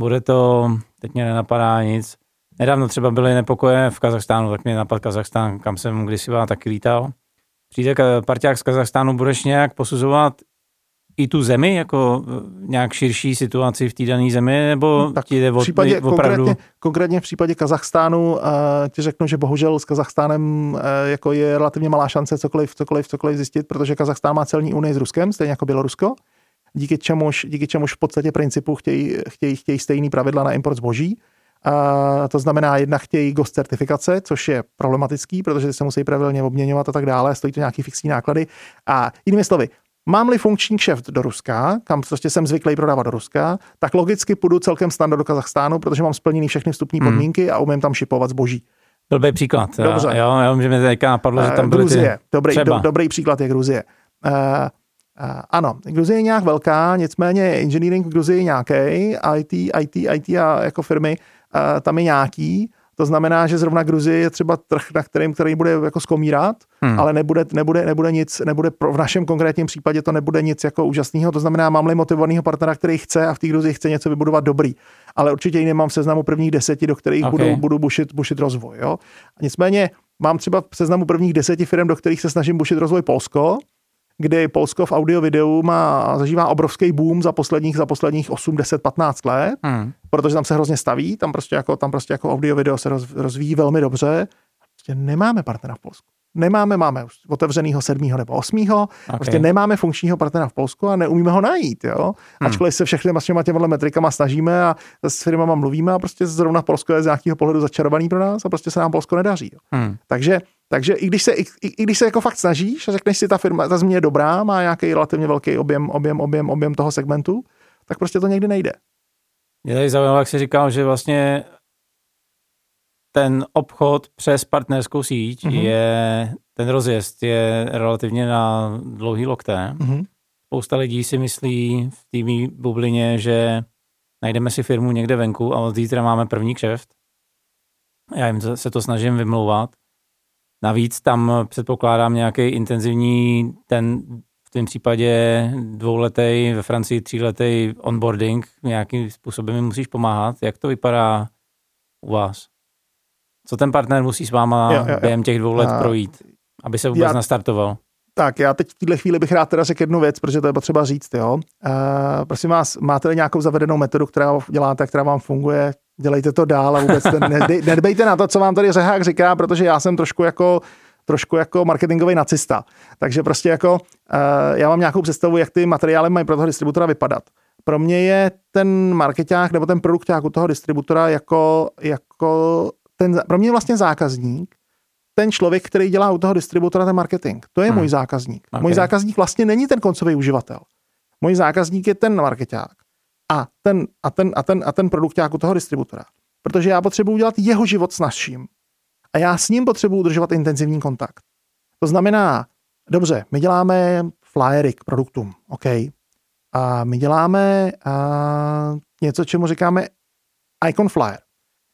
bude to, teď mě nenapadá nic. Nedávno třeba byly nepokoje v Kazachstánu, tak mě napadl Kazachstán, kam jsem kdysi taky lítal. Přijde parťák z Kazachstánu, budeš nějak posuzovat i tu zemi, jako e, nějak širší situaci v té dané zemi, nebo tak ti jde v případě, opravdu... konkrétně, konkrétně v případě Kazachstánu uh, ti řeknu, že bohužel s Kazachstánem uh, jako je relativně malá šance cokoliv, cokoliv, cokoliv zjistit, protože Kazachstán má celní unii s Ruskem, stejně jako Bělorusko, díky čemuž, díky čemuž v podstatě principu chtějí, chtějí, chtějí stejný pravidla na import zboží. Uh, to znamená, jedna chtějí GOST certifikace, což je problematický, protože se musí pravidelně obměňovat a tak dále, stojí to nějaký fixní náklady. A jinými slovy, Mám-li funkční kšeft do Ruska, kam prostě jsem zvyklý prodávat do Ruska, tak logicky půjdu celkem standard do Kazachstánu, protože mám splněný všechny vstupní hmm. podmínky a umím tam šipovat zboží. Blbý příklad. Dobře. Jo, jo, že mi teďka napadlo, že tam byly Gruzie. Ty... Dobrý, do, dobrý příklad je Gruzie. Uh, uh, ano, Gruzie je nějak velká, nicméně engineering v Gruzii je nějaký, IT, IT, IT a jako firmy uh, tam je nějaký. To znamená, že zrovna Gruzie je třeba trh, na kterým, který bude jako skomírat, hmm. ale nebude, nebude, nebude nic, nebude pro, v našem konkrétním případě to nebude nic jako úžasného. To znamená, mám-li motivovaného partnera, který chce a v té Gruzii chce něco vybudovat dobrý, ale určitě ji nemám v seznamu prvních deseti, do kterých okay. budu, budu bušit, bušit rozvoj. Jo? A nicméně mám třeba v seznamu prvních deseti firm, do kterých se snažím bušit rozvoj Polsko, kdy Polsko v audio videu má, zažívá obrovský boom za posledních, za posledních 8, 10, 15 let, hmm. protože tam se hrozně staví, tam prostě jako, tam prostě jako audio video se roz, rozvíjí velmi dobře. Prostě nemáme partnera v Polsku nemáme, máme už otevřenýho sedmýho nebo osmýho, okay. prostě nemáme funkčního partnera v Polsku a neumíme ho najít, jo. Hmm. Ačkoliv se všechny těma těma metrikama snažíme a s firmama mluvíme a prostě zrovna Polsko je z nějakého pohledu začarovaný pro nás a prostě se nám Polsko nedaří. Jo. Hmm. Takže, takže i když se, i, i, když se jako fakt snažíš a řekneš si, ta firma, ta země je dobrá, má nějaký relativně velký objem, objem, objem, objem toho segmentu, tak prostě to někdy nejde. Je tady zajímavé, jak jsi říkal, že vlastně ten obchod přes partnerskou síť mm-hmm. je, ten rozjezd je relativně na dlouhý lokté. Mm-hmm. Spousta lidí si myslí v té bublině, že najdeme si firmu někde venku a od zítra máme první kšeft. Já jim se to snažím vymlouvat. Navíc tam předpokládám nějaký intenzivní, ten v tom případě dvouletý, ve Francii tříletý onboarding, nějakým způsobem mi musíš pomáhat. Jak to vypadá u vás? Co ten partner musí s váma jo, jo, jo. během těch dvou let a, projít, aby se vůbec já, nastartoval? Tak, já teď v této chvíli bych rád teda řekl jednu věc, protože to je potřeba říct. Jo? Uh, prosím vás, máte nějakou zavedenou metodu, která děláte, která vám funguje, dělejte to dál a vůbec nedej, nedbejte na to, co vám tady Řehák říká, protože já jsem trošku jako trošku jako marketingový nacista. Takže prostě jako uh, já mám nějakou představu, jak ty materiály mají pro toho distributora vypadat. Pro mě je ten marketák nebo ten produkt u toho distributora jako, jako ten, pro mě vlastně zákazník, ten člověk, který dělá u toho distributora ten marketing. To je hmm. můj zákazník. Okay. Můj zákazník vlastně není ten koncový uživatel. Můj zákazník je ten marketák a ten, a ten, a ten, a ten produkták u toho distributora. Protože já potřebuji udělat jeho život s naším. A já s ním potřebuji udržovat intenzivní kontakt. To znamená, dobře, my děláme flyery k produktům, OK. A my děláme a, něco, čemu říkáme icon flyer.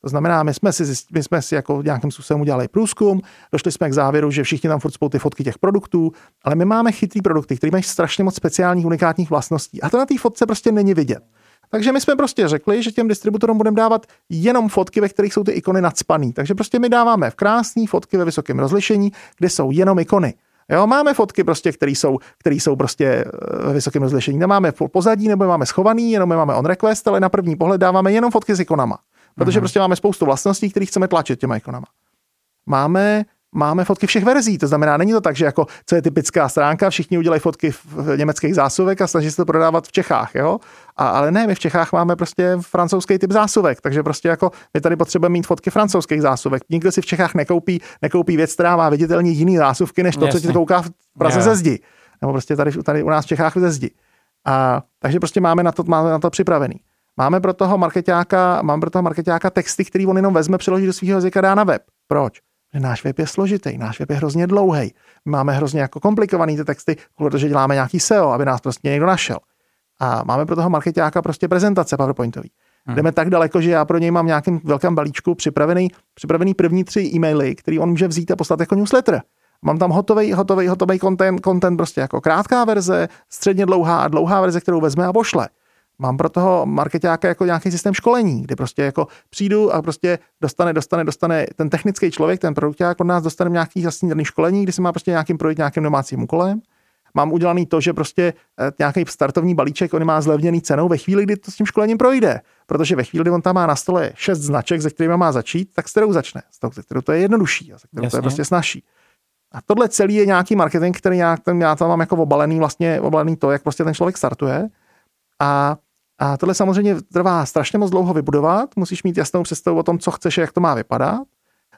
To znamená, my jsme si, my jsme si jako nějakým způsobem udělali průzkum, došli jsme k závěru, že všichni tam furt spou ty fotky těch produktů, ale my máme chytrý produkty, které mají strašně moc speciálních unikátních vlastností a to na té fotce prostě není vidět. Takže my jsme prostě řekli, že těm distributorům budeme dávat jenom fotky, ve kterých jsou ty ikony nadspaný. Takže prostě my dáváme v krásné fotky ve vysokém rozlišení, kde jsou jenom ikony. Jo, máme fotky prostě, které jsou, které jsou prostě eh, ve vysokém rozlišení. Nemáme pozadí nebo máme schovaný, jenom máme on request, ale na první pohled dáváme jenom fotky s ikonama. protože prostě máme spoustu vlastností, které chceme tlačit těma ikonama. Máme máme fotky všech verzí. To znamená, není to tak, že jako, co je typická stránka, všichni udělají fotky v německých zásuvek a snaží se to prodávat v Čechách, jo? A, ale ne, my v Čechách máme prostě francouzský typ zásuvek, takže prostě jako my tady potřebujeme mít fotky francouzských zásuvek. Nikdo si v Čechách nekoupí, nekoupí věc, která má viditelně jiný zásuvky, než to, Jasně. co ti kouká v Praze ze zdi. Nebo prostě tady, tady u nás v Čechách ze zdi. A, takže prostě máme na to, máme na to připravený. Máme pro toho marketáka, máme pro toho marketáka texty, který on jenom vezme, přeloží do svého jazyka, dá na web. Proč? Že náš web je složitý, náš web je hrozně dlouhý. My máme hrozně jako komplikovaný ty texty, protože děláme nějaký SEO, aby nás prostě někdo našel. A máme pro toho marketáka prostě prezentace PowerPointový. Hmm. Jdeme tak daleko, že já pro něj mám nějakým velkém balíčku připravený, připravený první tři e-maily, který on může vzít a poslat jako newsletter. Mám tam hotový, hotový, hotový content, content prostě jako krátká verze, středně dlouhá a dlouhá verze, kterou vezme a pošle. Mám pro toho marketáka jako nějaký systém školení, kde prostě jako přijdu a prostě dostane, dostane, dostane ten technický člověk, ten produkták od nás dostane nějaký jasný daný školení, kdy se má prostě nějakým projít nějakým domácím úkolem. Mám udělaný to, že prostě eh, nějaký startovní balíček, on má zlevněný cenou ve chvíli, kdy to s tím školením projde. Protože ve chvíli, kdy on tam má na stole šest značek, ze kterými má začít, tak s kterou začne. S tou, kterou to je jednodušší a se kterou Jasně. to je prostě snažší. A tohle celý je nějaký marketing, který já, ten, já tam mám jako obalený, vlastně obalený to, jak prostě ten člověk startuje. A a tohle samozřejmě trvá strašně moc dlouho vybudovat, musíš mít jasnou představu o tom, co chceš a jak to má vypadat.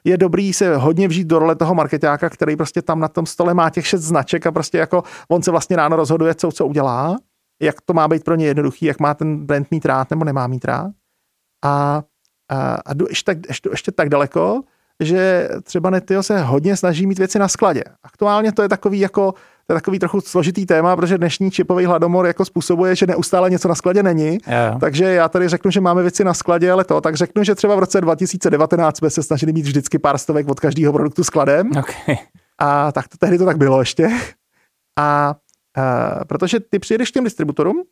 Je dobrý se hodně vžít do role toho marketáka, který prostě tam na tom stole má těch šest značek a prostě jako on se vlastně ráno rozhoduje, co, co udělá, jak to má být pro ně jednoduchý, jak má ten brand mít rád nebo nemá mít rád. A, a, a jdu ještě tak, ještě, ještě tak daleko, že třeba Netio se hodně snaží mít věci na skladě. Aktuálně to je takový jako to je takový trochu složitý téma, protože dnešní čipový hladomor jako způsobuje, že neustále něco na skladě není. Yeah. Takže já tady řeknu, že máme věci na skladě, ale to, tak řeknu, že třeba v roce 2019 jsme se snažili mít vždycky pár stovek od každého produktu skladem. Okay. A tak to tehdy to tak bylo ještě. A, a protože ty přijedeš k těm distributorům,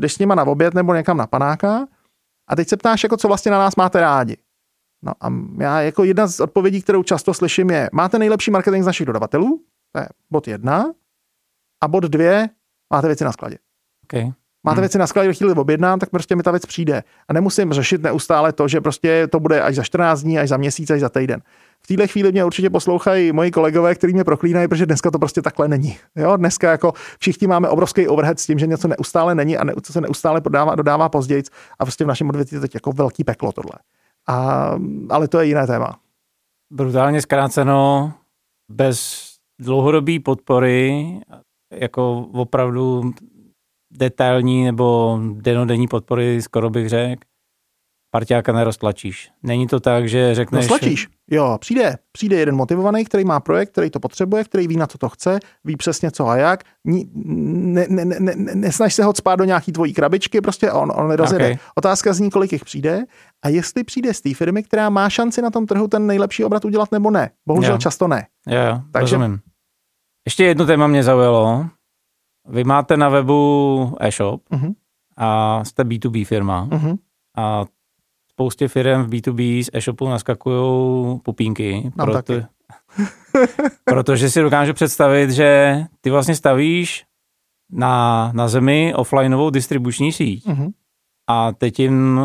jdeš s nima na oběd nebo někam na panáka a teď se ptáš, jako co vlastně na nás máte rádi. No a já jako jedna z odpovědí, kterou často slyším je, máte nejlepší marketing z našich dodavatelů? To je bod jedna. A bod dvě, máte věci na skladě. Okay. Máte hmm. věci na skladě, chvíli objednám, tak prostě mi ta věc přijde. A nemusím řešit neustále to, že prostě to bude až za 14 dní, až za měsíc, až za týden. V téhle chvíli mě určitě poslouchají moji kolegové, kteří mě proklínají, protože dneska to prostě takhle není. Jo, dneska jako všichni máme obrovský overhead s tím, že něco neustále není a ne, co se neustále podává, dodává později. A prostě v našem odvětví je teď jako velký peklo tohle. A, ale to je jiné téma. Brutálně zkráceno, bez dlouhodobé podpory jako opravdu detailní nebo denodenní podpory, skoro bych řekl, parťáka neroztlačíš. Není to tak, že řekneš... Stlačíš, jo, přijde, přijde jeden motivovaný, který má projekt, který to potřebuje, který ví, na co to chce, ví přesně co a jak, ne, ne, ne, ne, nesnaž se ho spát do nějaký tvojí krabičky, prostě on, on nerozjede. Okay. Otázka zní, kolik jich přijde a jestli přijde z té firmy, která má šanci na tom trhu ten nejlepší obrat udělat nebo ne. Bohužel jo. často ne. Jo, Takže rozumím. Ještě jedno téma mě zaujalo. Vy máte na webu e-shop uh-huh. a jste B2B firma uh-huh. a spoustě firm v B2B z e-shopu naskakují pupínky. Proto, taky. protože si dokážu představit, že ty vlastně stavíš na, na zemi offlineovou distribuční síť uh-huh. a teď jim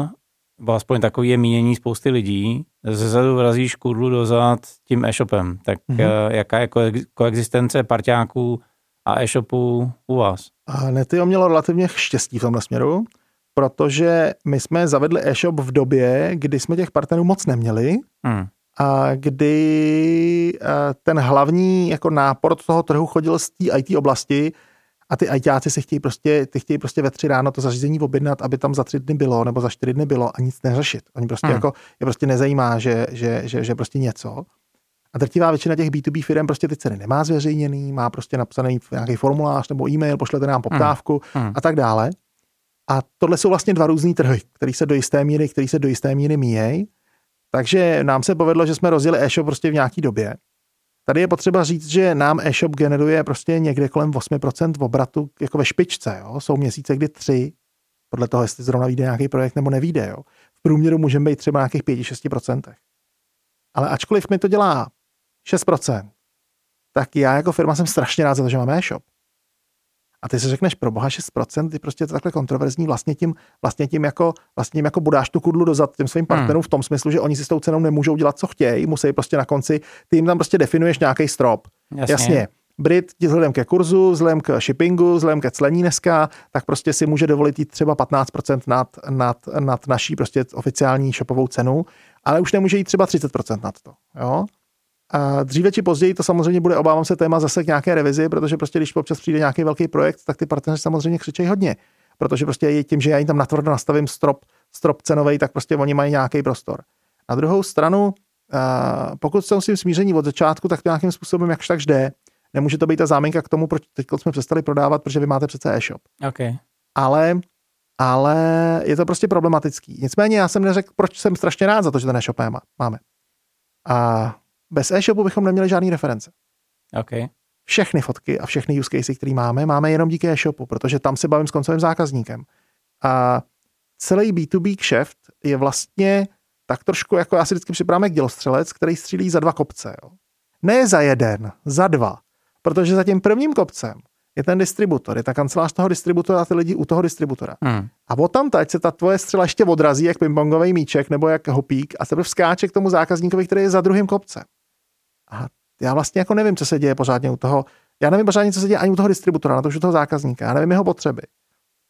aspoň takový je mínění spousty lidí, zezadu vrazíš kurlu dozad tím e-shopem. Tak mm-hmm. jaká je koexistence parťáků a e-shopu u vás? A Netio mělo relativně štěstí v tomhle směru, protože my jsme zavedli e-shop v době, kdy jsme těch partnerů moc neměli hmm. a kdy eh, ten hlavní jako nápor toho trhu chodil z té IT oblasti, a ty ITáci si chtějí prostě, ty chtějí prostě ve tři ráno to zařízení objednat, aby tam za tři dny bylo nebo za čtyři dny bylo a nic neřešit. Oni prostě hmm. jako, je prostě nezajímá, že, že, že, že prostě něco. A drtivá většina těch B2B firm prostě ty ceny nemá zveřejněný, má prostě napsaný nějaký formulář nebo e-mail, pošlete nám poptávku hmm. Hmm. a tak dále. A tohle jsou vlastně dva různý trhy, který se do jisté míry, který se do jisté míry míjejí. Takže nám se povedlo, že jsme rozjeli e-shop prostě v nějaký době. Tady je potřeba říct, že nám e-shop generuje prostě někde kolem 8% v obratu jako ve špičce. Jo? Jsou měsíce, kdy 3, podle toho, jestli zrovna vyjde nějaký projekt nebo nevíde. Jo? V průměru můžeme být třeba nějakých 5-6%. Ale ačkoliv mi to dělá 6%, tak já jako firma jsem strašně rád za to, že máme e-shop. A ty si řekneš, pro boha 6%, ty prostě to takhle kontroverzní, vlastně tím, vlastně tím jako, vlastně tím jako budáš tu kudlu dozad těm svým partnerům hmm. v tom smyslu, že oni si s tou cenou nemůžou dělat, co chtějí, musí prostě na konci, ty jim tam prostě definuješ nějaký strop. Jasně. Jasně. Brit vzhledem ke kurzu, vzhledem k shippingu, vzhledem ke clení dneska, tak prostě si může dovolit jít třeba 15% nad, nad, nad naší prostě oficiální shopovou cenu, ale už nemůže jít třeba 30% nad to. Jo? A dříve či později to samozřejmě bude, obávám se, téma zase k nějaké revizi, protože prostě když občas přijde nějaký velký projekt, tak ty partneři samozřejmě křičejí hodně. Protože prostě tím, že já jim tam natvrdo nastavím strop, strop cenový, tak prostě oni mají nějaký prostor. Na druhou stranu, pokud jsou s tím smíření od začátku, tak to nějakým způsobem jakž tak jde. Nemůže to být ta záminka k tomu, proč teď jsme přestali prodávat, protože vy máte přece e-shop. Okay. Ale, ale je to prostě problematický. Nicméně já jsem neřekl, proč jsem strašně rád za to, že ten e-shop máme. A bez e-shopu bychom neměli žádný reference. Okay. Všechny fotky a všechny use cases, které máme, máme jenom díky e-shopu, protože tam se bavím s koncovým zákazníkem. A celý B2B kšeft je vlastně tak trošku, jako já si vždycky připravím jak dělostřelec, který střílí za dva kopce. Jo. Ne za jeden, za dva. Protože za tím prvním kopcem je ten distributor, je ta kancelář toho distributora a ty lidi u toho distributora. Hmm. A od tam se ta tvoje střela ještě odrazí, jak pingpongový míček nebo jak hopík a se skáče k tomu zákazníkovi, který je za druhým kopcem. A já vlastně jako nevím, co se děje pořádně u toho. Já nevím pořádně, co se děje ani u toho distributora, na to už u toho zákazníka. Já nevím jeho potřeby.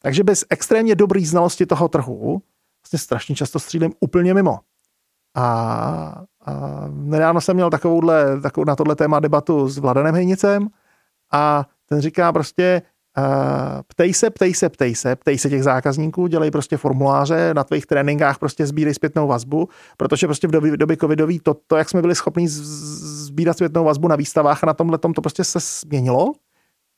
Takže bez extrémně dobré znalosti toho trhu vlastně strašně často střílím úplně mimo. A, a nedávno jsem měl takovouhle, takovou na tohle téma debatu s Vladanem Hejnicem a ten říká prostě, ptej se, ptej se, ptej se, ptej se těch zákazníků, dělej prostě formuláře, na tvých tréninkách prostě sbírej zpětnou vazbu, protože prostě v době, době covidový to, to, jak jsme byli schopni sbírat zpětnou vazbu na výstavách a na tomhle to prostě se změnilo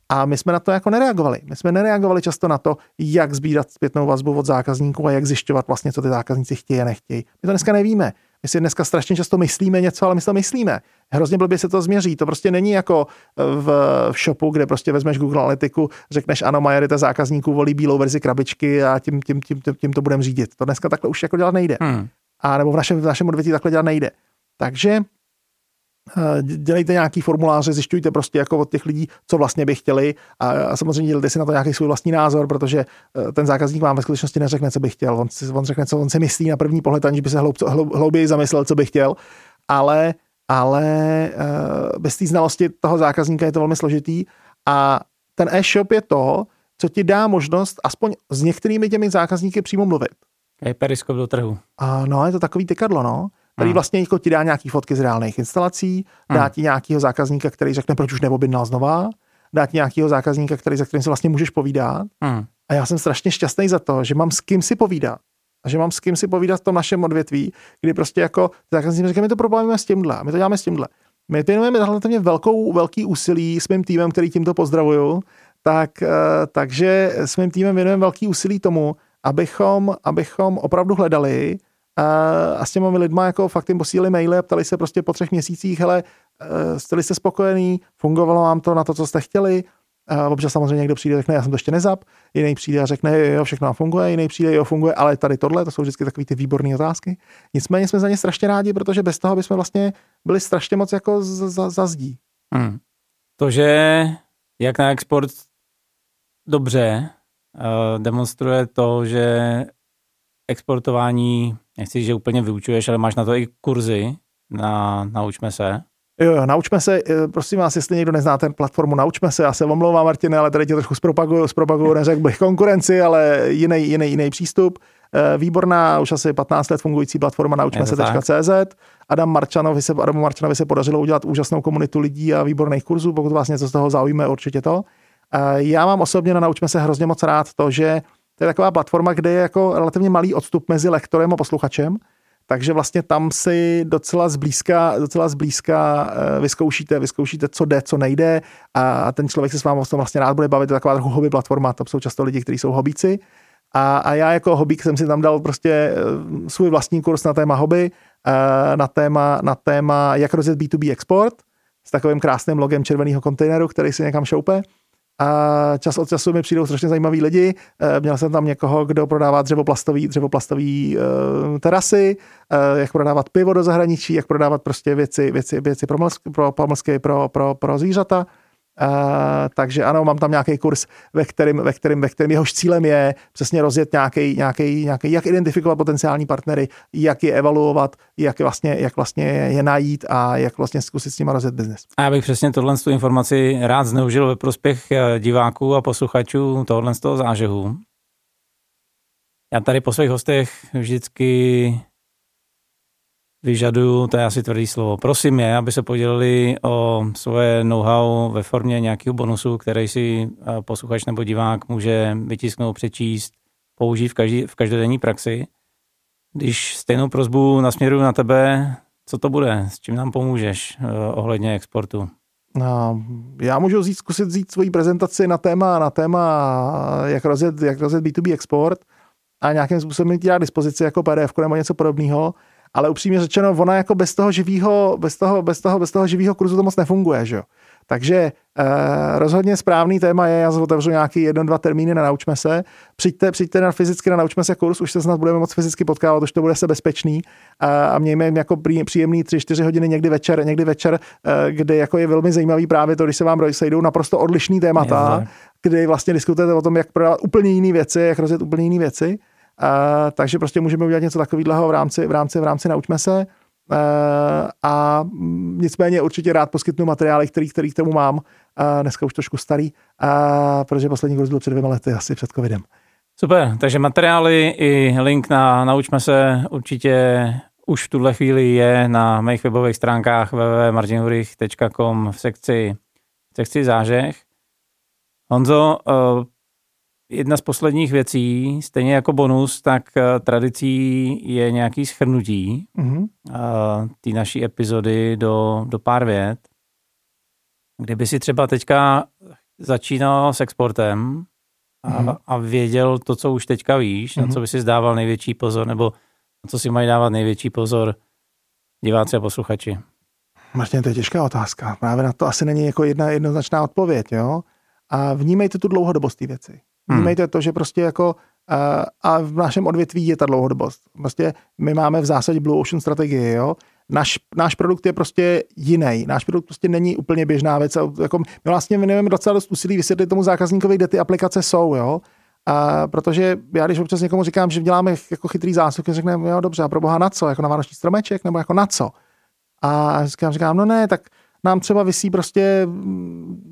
a my jsme na to jako nereagovali. My jsme nereagovali často na to, jak sbírat zpětnou vazbu od zákazníků a jak zjišťovat vlastně, co ty zákazníci chtějí a nechtějí. My to dneska nevíme. My si dneska strašně často myslíme něco, ale my si to myslíme. Hrozně blbě se to změří. To prostě není jako v, v shopu, kde prostě vezmeš Google Analytiku, řekneš ano, majorita zákazníků volí bílou verzi krabičky a tím, tím, tím, tím, tím to budeme řídit. To dneska takhle už jako dělat nejde. Hmm. A nebo v našem, v našem odvětví takhle dělat nejde. Takže dělejte nějaký formuláře, zjišťujte prostě jako od těch lidí, co vlastně by chtěli a, a samozřejmě dělejte si na to nějaký svůj vlastní názor, protože eh, ten zákazník vám ve skutečnosti neřekne, co by chtěl. On, si, on řekne, co on si myslí na první pohled, aniž by se hloub, hloub, hlouběji zamyslel, co by chtěl, ale ale uh, bez té znalosti toho zákazníka je to velmi složitý a ten e-shop je to, co ti dá možnost aspoň s některými těmi zákazníky přímo mluvit. Je periskop do trhu. A no, je to takový tykadlo, no který hmm. vlastně jako ti dá nějaký fotky z reálných instalací, dá hmm. ti nějakého zákazníka, který řekne, proč už neobjednal znova, dá ti nějakého zákazníka, který, za kterým se vlastně můžeš povídat. Hmm. A já jsem strašně šťastný za to, že mám s kým si povídat a že mám s kým si povídat v tom našem odvětví, kdy prostě jako zákazníci říkají, my to problémujeme s tímhle, my to děláme s tímhle. My věnujeme relativně velkou, velký úsilí s mým týmem, který tímto pozdravuju, tak, eh, takže s mým týmem věnujeme velký úsilí tomu, abychom, abychom opravdu hledali a, eh, s těmi lidma jako fakt jim posílali maily a ptali se prostě po třech měsících, hele, eh, jste jste spokojení, fungovalo vám to na to, co jste chtěli, a občas samozřejmě někdo přijde a řekne, já jsem to ještě nezap, jiný přijde a řekne, jo, všechno funguje, jiný přijde, jo, funguje, ale tady tohle, to jsou vždycky takové ty výborné otázky. Nicméně jsme za ně strašně rádi, protože bez toho bychom vlastně byli strašně moc jako za, za zdí. Hmm. To, že jak na export dobře uh, demonstruje to, že exportování, nechci, že úplně vyučuješ, ale máš na to i kurzy na Naučme se. Jo, jo, naučme se, eh, prosím vás, jestli někdo nezná ten platformu, naučme se, já se omlouvám, Martine, ale tady tě trošku zpropaguju, zpropaguju, neřekl bych konkurenci, ale jiný, jiný, jiný přístup. Eh, výborná, už asi 15 let fungující platforma naučme se.cz. Adam Marčanovi se, Adamu Marčanovi se podařilo udělat úžasnou komunitu lidí a výborných kurzů, pokud vás něco z toho zaujme, určitě to. Eh, já mám osobně na Naučme se hrozně moc rád to, že to je taková platforma, kde je jako relativně malý odstup mezi lektorem a posluchačem takže vlastně tam si docela zblízka, docela zblízka eh, vyzkoušíte, vyzkoušíte, co jde, co nejde a ten člověk se s vámi vlastně rád bude bavit, to je taková trochu hobby platforma, to jsou často lidi, kteří jsou hobíci. A, a já jako hobík jsem si tam dal prostě eh, svůj vlastní kurz na téma hobby, eh, na téma, na téma jak rozjet B2B export s takovým krásným logem červeného kontejneru, který si někam šoupe a čas od času mi přijdou strašně zajímaví lidi. Eh, měl jsem tam někoho, kdo prodává dřevoplastový, dřevoplastový uh, terasy, uh, jak prodávat pivo do zahraničí, jak prodávat prostě věci, věci, věci pro, mlsky, pro pomlsky, pro, pro, pro zvířata. Uh, takže ano, mám tam nějaký kurz, ve kterým, ve kterým, ve kterým jehož cílem je přesně rozjet nějaký, nějaký, nějaký, jak identifikovat potenciální partnery, jak je evaluovat, jak vlastně, jak vlastně je najít a jak vlastně zkusit s nimi rozjet biznes. A já bych přesně tohle tu informaci rád zneužil ve prospěch eh, diváků a posluchačů tohle z toho zážehu. Já tady po svých hostech vždycky vyžaduju, to je asi tvrdý slovo, prosím je, aby se podělili o svoje know-how ve formě nějakého bonusu, který si eh, posluchač nebo divák může vytisknout, přečíst, použít v, každý, v každodenní praxi. Když stejnou prozbu nasměruju na tebe, co to bude? S čím nám pomůžeš uh, ohledně exportu? No, já můžu vzít, zkusit vzít svoji prezentaci na téma, na téma jak rozjet, jak rozjet B2B export a nějakým způsobem ti dát dispozici jako PDF nebo něco podobného ale upřímně řečeno, ona jako bez toho živého, bez toho, bez toho, bez toho živého kurzu to moc nefunguje, že jo. Takže eh, rozhodně správný téma je, já otevřu nějaký jeden, dva termíny na Naučme se. Přijďte, přijďte na fyzicky na Naučme se kurz, už se snad budeme moc fyzicky potkávat, už to bude se bezpečný a, a mějme jako příjemný 3-4 hodiny někdy večer, někdy večer, eh, kde jako je velmi zajímavý právě to, když se vám sejdou naprosto odlišný témata, kdy vlastně diskutujete o tom, jak prodávat úplně jiné věci, jak rozjet úplně jiné věci. Uh, takže prostě můžeme udělat něco takového v rámci, v rámci, v rámci Naučme se. Uh, a nicméně určitě rád poskytnu materiály, který, který k tomu mám. Uh, dneska už trošku starý, protože poslední kurz byl před dvěma lety, asi před covidem. Super, takže materiály i link na Naučme se určitě už v tuhle chvíli je na mých webových stránkách www.martinhurich.com v sekci, v sekci zážeh. Honzo, jedna z posledních věcí, stejně jako bonus, tak eh, tradicí je nějaký schrnutí mm-hmm. té naší epizody do, do pár vět. Kdyby si třeba teďka začínal s exportem a, mm-hmm. a věděl to, co už teďka víš, mm-hmm. na co mhm. by si zdával největší pozor, nebo na co si mají dávat největší pozor diváci a posluchači? Martin, to je těžká otázka. Právě na to asi není jako jedna jednoznačná odpověď, jo? A vnímejte tu dlouhodobost té věci. Hmm. Vnímejte to, že prostě jako a v našem odvětví je ta dlouhodobost. Prostě my máme v zásadě Blue Ocean strategii, jo. Náš, náš produkt je prostě jiný. Náš produkt prostě není úplně běžná věc. Jako, my vlastně věnujeme docela dost úsilí vysvětlit tomu zákazníkovi, kde ty aplikace jsou, jo. A protože já když občas někomu říkám, že děláme jako chytrý zásuvky, řekne, jo dobře, a pro boha na co? Jako na vánoční stromeček nebo jako na co? A říkám, říkám, no ne, tak nám třeba vysí prostě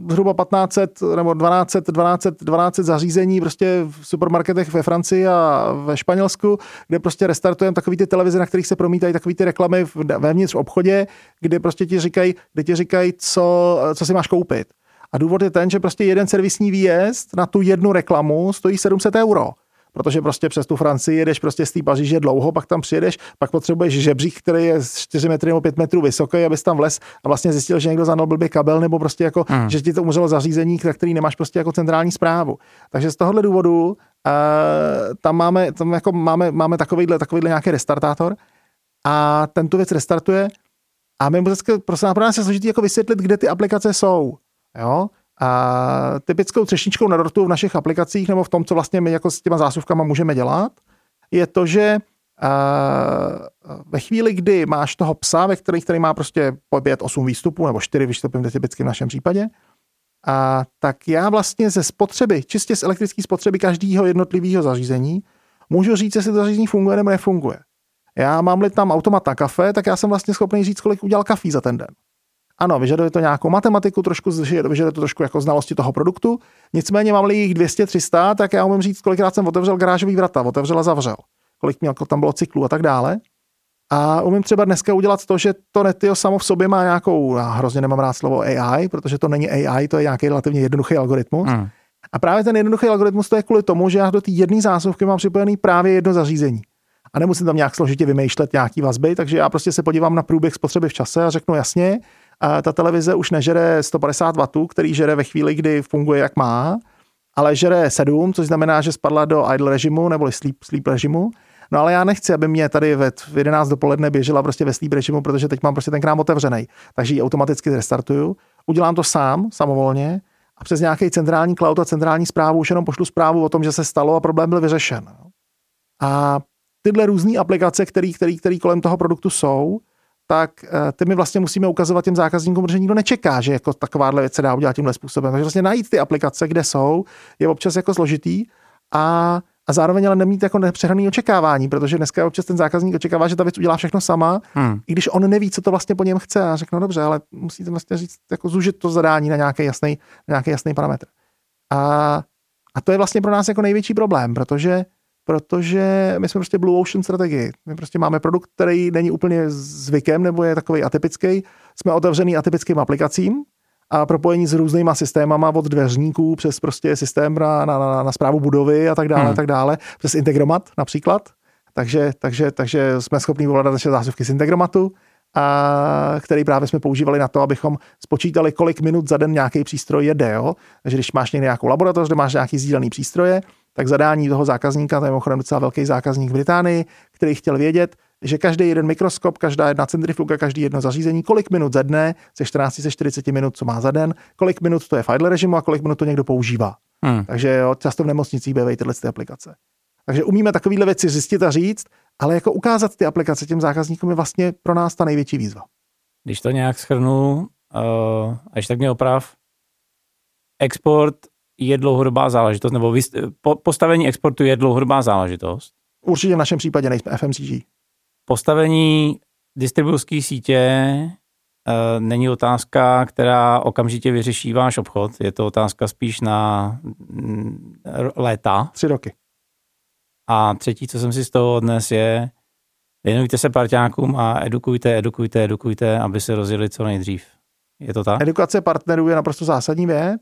zhruba 1500 nebo 1200, 1200, 1200 zařízení prostě v supermarketech ve Francii a ve Španělsku, kde prostě restartujeme takový ty televize, na kterých se promítají takový ty reklamy vevnitř v obchodě, kde prostě ti říkají, kde ti říkají, co, co si máš koupit. A důvod je ten, že prostě jeden servisní výjezd na tu jednu reklamu stojí 700 euro protože prostě přes tu Francii jedeš prostě z té Paříže dlouho, pak tam přijedeš, pak potřebuješ žebřík, který je 4 metry nebo 5 metrů vysoký, abys tam vles a vlastně zjistil, že někdo zanul blbý kabel nebo prostě jako, hmm. že ti to umřelo zařízení, na který nemáš prostě jako centrální zprávu. Takže z tohohle důvodu uh, tam máme, tam jako máme, máme takovýhle, takovýhle nějaký restartátor a ten tu věc restartuje a my vždycky, prostě pro nás je složitý jako vysvětlit, kde ty aplikace jsou. Jo? A typickou třešničkou na dortu v našich aplikacích nebo v tom, co vlastně my jako s těma zásuvkama můžeme dělat, je to, že ve chvíli, kdy máš toho psa, ve který, který má prostě po 5, 8 výstupů nebo 4 výstupy typicky v našem případě, a tak já vlastně ze spotřeby, čistě z elektrické spotřeby každého jednotlivého zařízení, můžu říct, jestli to zařízení funguje nebo nefunguje. Já mám-li tam automat na kafe, tak já jsem vlastně schopný říct, kolik udělal kafí za ten den. Ano, vyžaduje to nějakou matematiku, trošku vyžaduje to trošku jako znalosti toho produktu. Nicméně mám-li jich 200, 300, tak já umím říct, kolikrát jsem otevřel garážový vrata, otevřel a zavřel, kolik měl, tam bylo cyklů a tak dále. A umím třeba dneska udělat to, že to Netio samo v sobě má nějakou, já hrozně nemám rád slovo AI, protože to není AI, to je nějaký relativně jednoduchý algoritmus. Mm. A právě ten jednoduchý algoritmus to je kvůli tomu, že já do té jedné zásuvky mám připojený právě jedno zařízení. A nemusím tam nějak složitě vymýšlet nějaký vazby, takže já prostě se podívám na průběh spotřeby v čase a řeknu jasně, ta televize už nežere 150 W, který žere ve chvíli, kdy funguje jak má, ale žere 7, což znamená, že spadla do idle režimu nebo sleep, sleep režimu. No ale já nechci, aby mě tady ve 11 dopoledne běžela prostě ve sleep režimu, protože teď mám prostě ten krám otevřený. Takže ji automaticky restartuju. Udělám to sám, samovolně, a přes nějaký centrální cloud a centrální zprávu už jenom pošlu zprávu o tom, že se stalo a problém byl vyřešen. A tyhle různé aplikace, které kolem toho produktu jsou, tak eh, ty my vlastně musíme ukazovat těm zákazníkům, protože nikdo nečeká, že jako takováhle věc se dá udělat tímhle způsobem. Takže vlastně najít ty aplikace, kde jsou, je občas jako složitý a a zároveň ale nemít jako nepřehraný očekávání, protože dneska občas ten zákazník očekává, že ta věc udělá všechno sama, hmm. i když on neví, co to vlastně po něm chce a řekne, no dobře, ale musíte vlastně říct, jako zúžit to zadání na nějaký jasný, na nějaký jasný parametr. A, a to je vlastně pro nás jako největší problém, protože protože my jsme prostě Blue Ocean strategii. My prostě máme produkt, který není úplně zvykem nebo je takový atypický. Jsme otevřený atypickým aplikacím a propojení s různýma systémama od dveřníků přes prostě systém na, na, na, na zprávu budovy a tak dále, hmm. a tak dále, přes Integromat například. Takže, takže, takže jsme schopni ovládat naše zásuvky z Integromatu, a který právě jsme používali na to, abychom spočítali, kolik minut za den nějaký přístroj jede. Jo? Takže když máš někde nějakou laboratoř, kde máš nějaký sdílený přístroje, tak zadání toho zákazníka, to je mimochodem docela velký zákazník v Británii, který chtěl vědět, že každý jeden mikroskop, každá jedna centrifuga, každý jedno zařízení, kolik minut za dne, ze 14 se 40 minut, co má za den, kolik minut to je v idle režimu a kolik minut to někdo používá. Hmm. Takže jo, často v nemocnicích bývají tyhle ty aplikace. Takže umíme takovéhle věci zjistit a říct, ale jako ukázat ty aplikace těm zákazníkům je vlastně pro nás ta největší výzva. Když to nějak schrnu, uh, až tak mě oprav, export je dlouhodobá záležitost, nebo po, postavení exportu je dlouhodobá záležitost. Určitě v našem případě nejsme FMCG. Postavení distribuční sítě uh, není otázka, která okamžitě vyřeší váš obchod. Je to otázka spíš na mm, léta. Tři roky. A třetí, co jsem si z toho odnes, je věnujte se parťákům a edukujte, edukujte, edukujte, aby se rozjeli co nejdřív. Je to tak? Edukace partnerů je naprosto zásadní věc.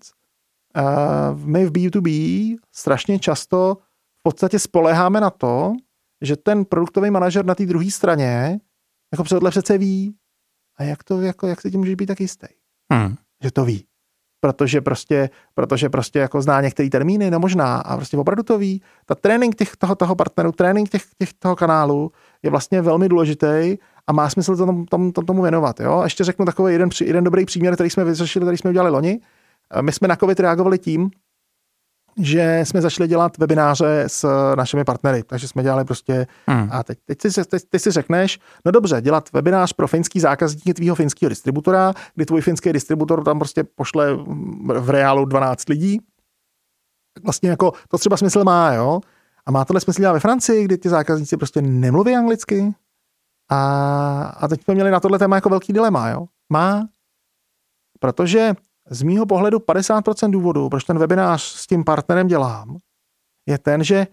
Uh, my v B2B strašně často v podstatě spoleháme na to, že ten produktový manažer na té druhé straně jako tohle přece ví. A jak to, jako, jak se tím může být tak jistý? Hmm. Že to ví. Protože prostě, protože prostě jako zná některé termíny, no možná, a prostě opravdu to ví. Ta trénink těch, toho, toho partneru, trénink těch, těch, toho kanálu je vlastně velmi důležitý a má smysl to tom, tom, tom, tomu věnovat. Jo? A ještě řeknu takový jeden, jeden dobrý příměr, který jsme vyřešili, který jsme udělali loni. My jsme na COVID reagovali tím, že jsme začali dělat webináře s našimi partnery, takže jsme dělali prostě, hmm. a teď, teď, si, teď, teď si řekneš, no dobře, dělat webinář pro finský zákazník tvýho finského distributora, kdy tvůj finský distributor tam prostě pošle v reálu 12 lidí, vlastně jako to třeba smysl má, jo, a má tohle smysl dělat ve Francii, kdy ty zákazníci prostě nemluví anglicky, a, a teď jsme měli na tohle téma jako velký dilema, jo. Má, protože z mýho pohledu 50% důvodu, proč ten webinář s tím partnerem dělám, je ten, že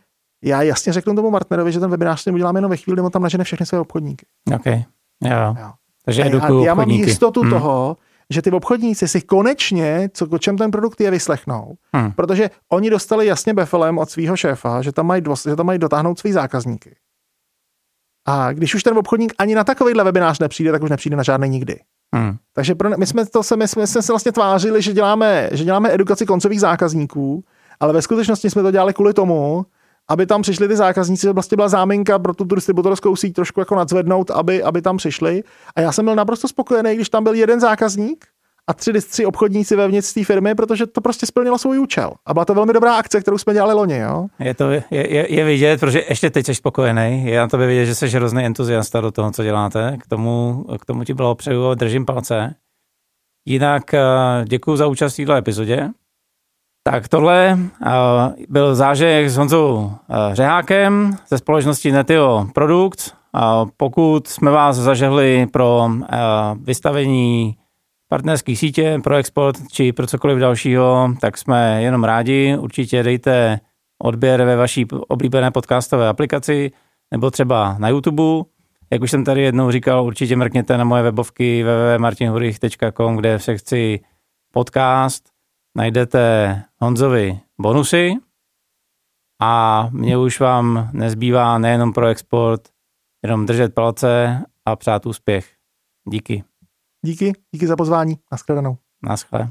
já jasně řeknu tomu partnerovi, že ten webinář s ním udělám jenom ve chvíli, kdy on tam nažene všechny své obchodníky. OK, jo. jo. Takže edukuju Já mám jistotu hmm. toho, že ty obchodníci si konečně, co, o čem ten produkt je, vyslechnou. Hmm. Protože oni dostali jasně befelem od svého šéfa, že tam mají, že tam mají dotáhnout svý zákazníky. A když už ten obchodník ani na takovýhle webinář nepřijde, tak už nepřijde na žádný nikdy. Hmm. Takže pro, my jsme to se, my jsme, my jsme se vlastně tvářili, že děláme, že děláme edukaci koncových zákazníků, ale ve skutečnosti jsme to dělali kvůli tomu, aby tam přišli ty zákazníci, vlastně byla záminka pro tu distributorskou síť trošku jako nadzvednout, aby, aby tam přišli. A já jsem byl naprosto spokojený, když tam byl jeden zákazník a tři, tři obchodníci vevnitř té firmy, protože to prostě splnilo svůj účel. A byla to velmi dobrá akce, kterou jsme dělali loni. Jo? Je to je, je, je vidět, protože ještě teď jsi spokojený. Je na tobě vidět, že jsi hrozný entuziasta do toho, co děláte. K tomu, k tomu ti bylo přeju, držím palce. Jinak eh, děkuji za účast v této epizodě. Tak tohle uh, byl zážek s Honzou uh, Řehákem ze společnosti Netio Produkt. Uh, pokud jsme vás zažehli pro vystavení partnerské sítě pro export či pro cokoliv dalšího, tak jsme jenom rádi. Určitě dejte odběr ve vaší oblíbené podcastové aplikaci nebo třeba na YouTube. Jak už jsem tady jednou říkal, určitě mrkněte na moje webovky www.martinhurich.com, kde v sekci podcast najdete Honzovi bonusy a mě už vám nezbývá nejenom pro export, jenom držet palce a přát úspěch. Díky. Díky, díky za pozvání. Naschledanou. Naschle.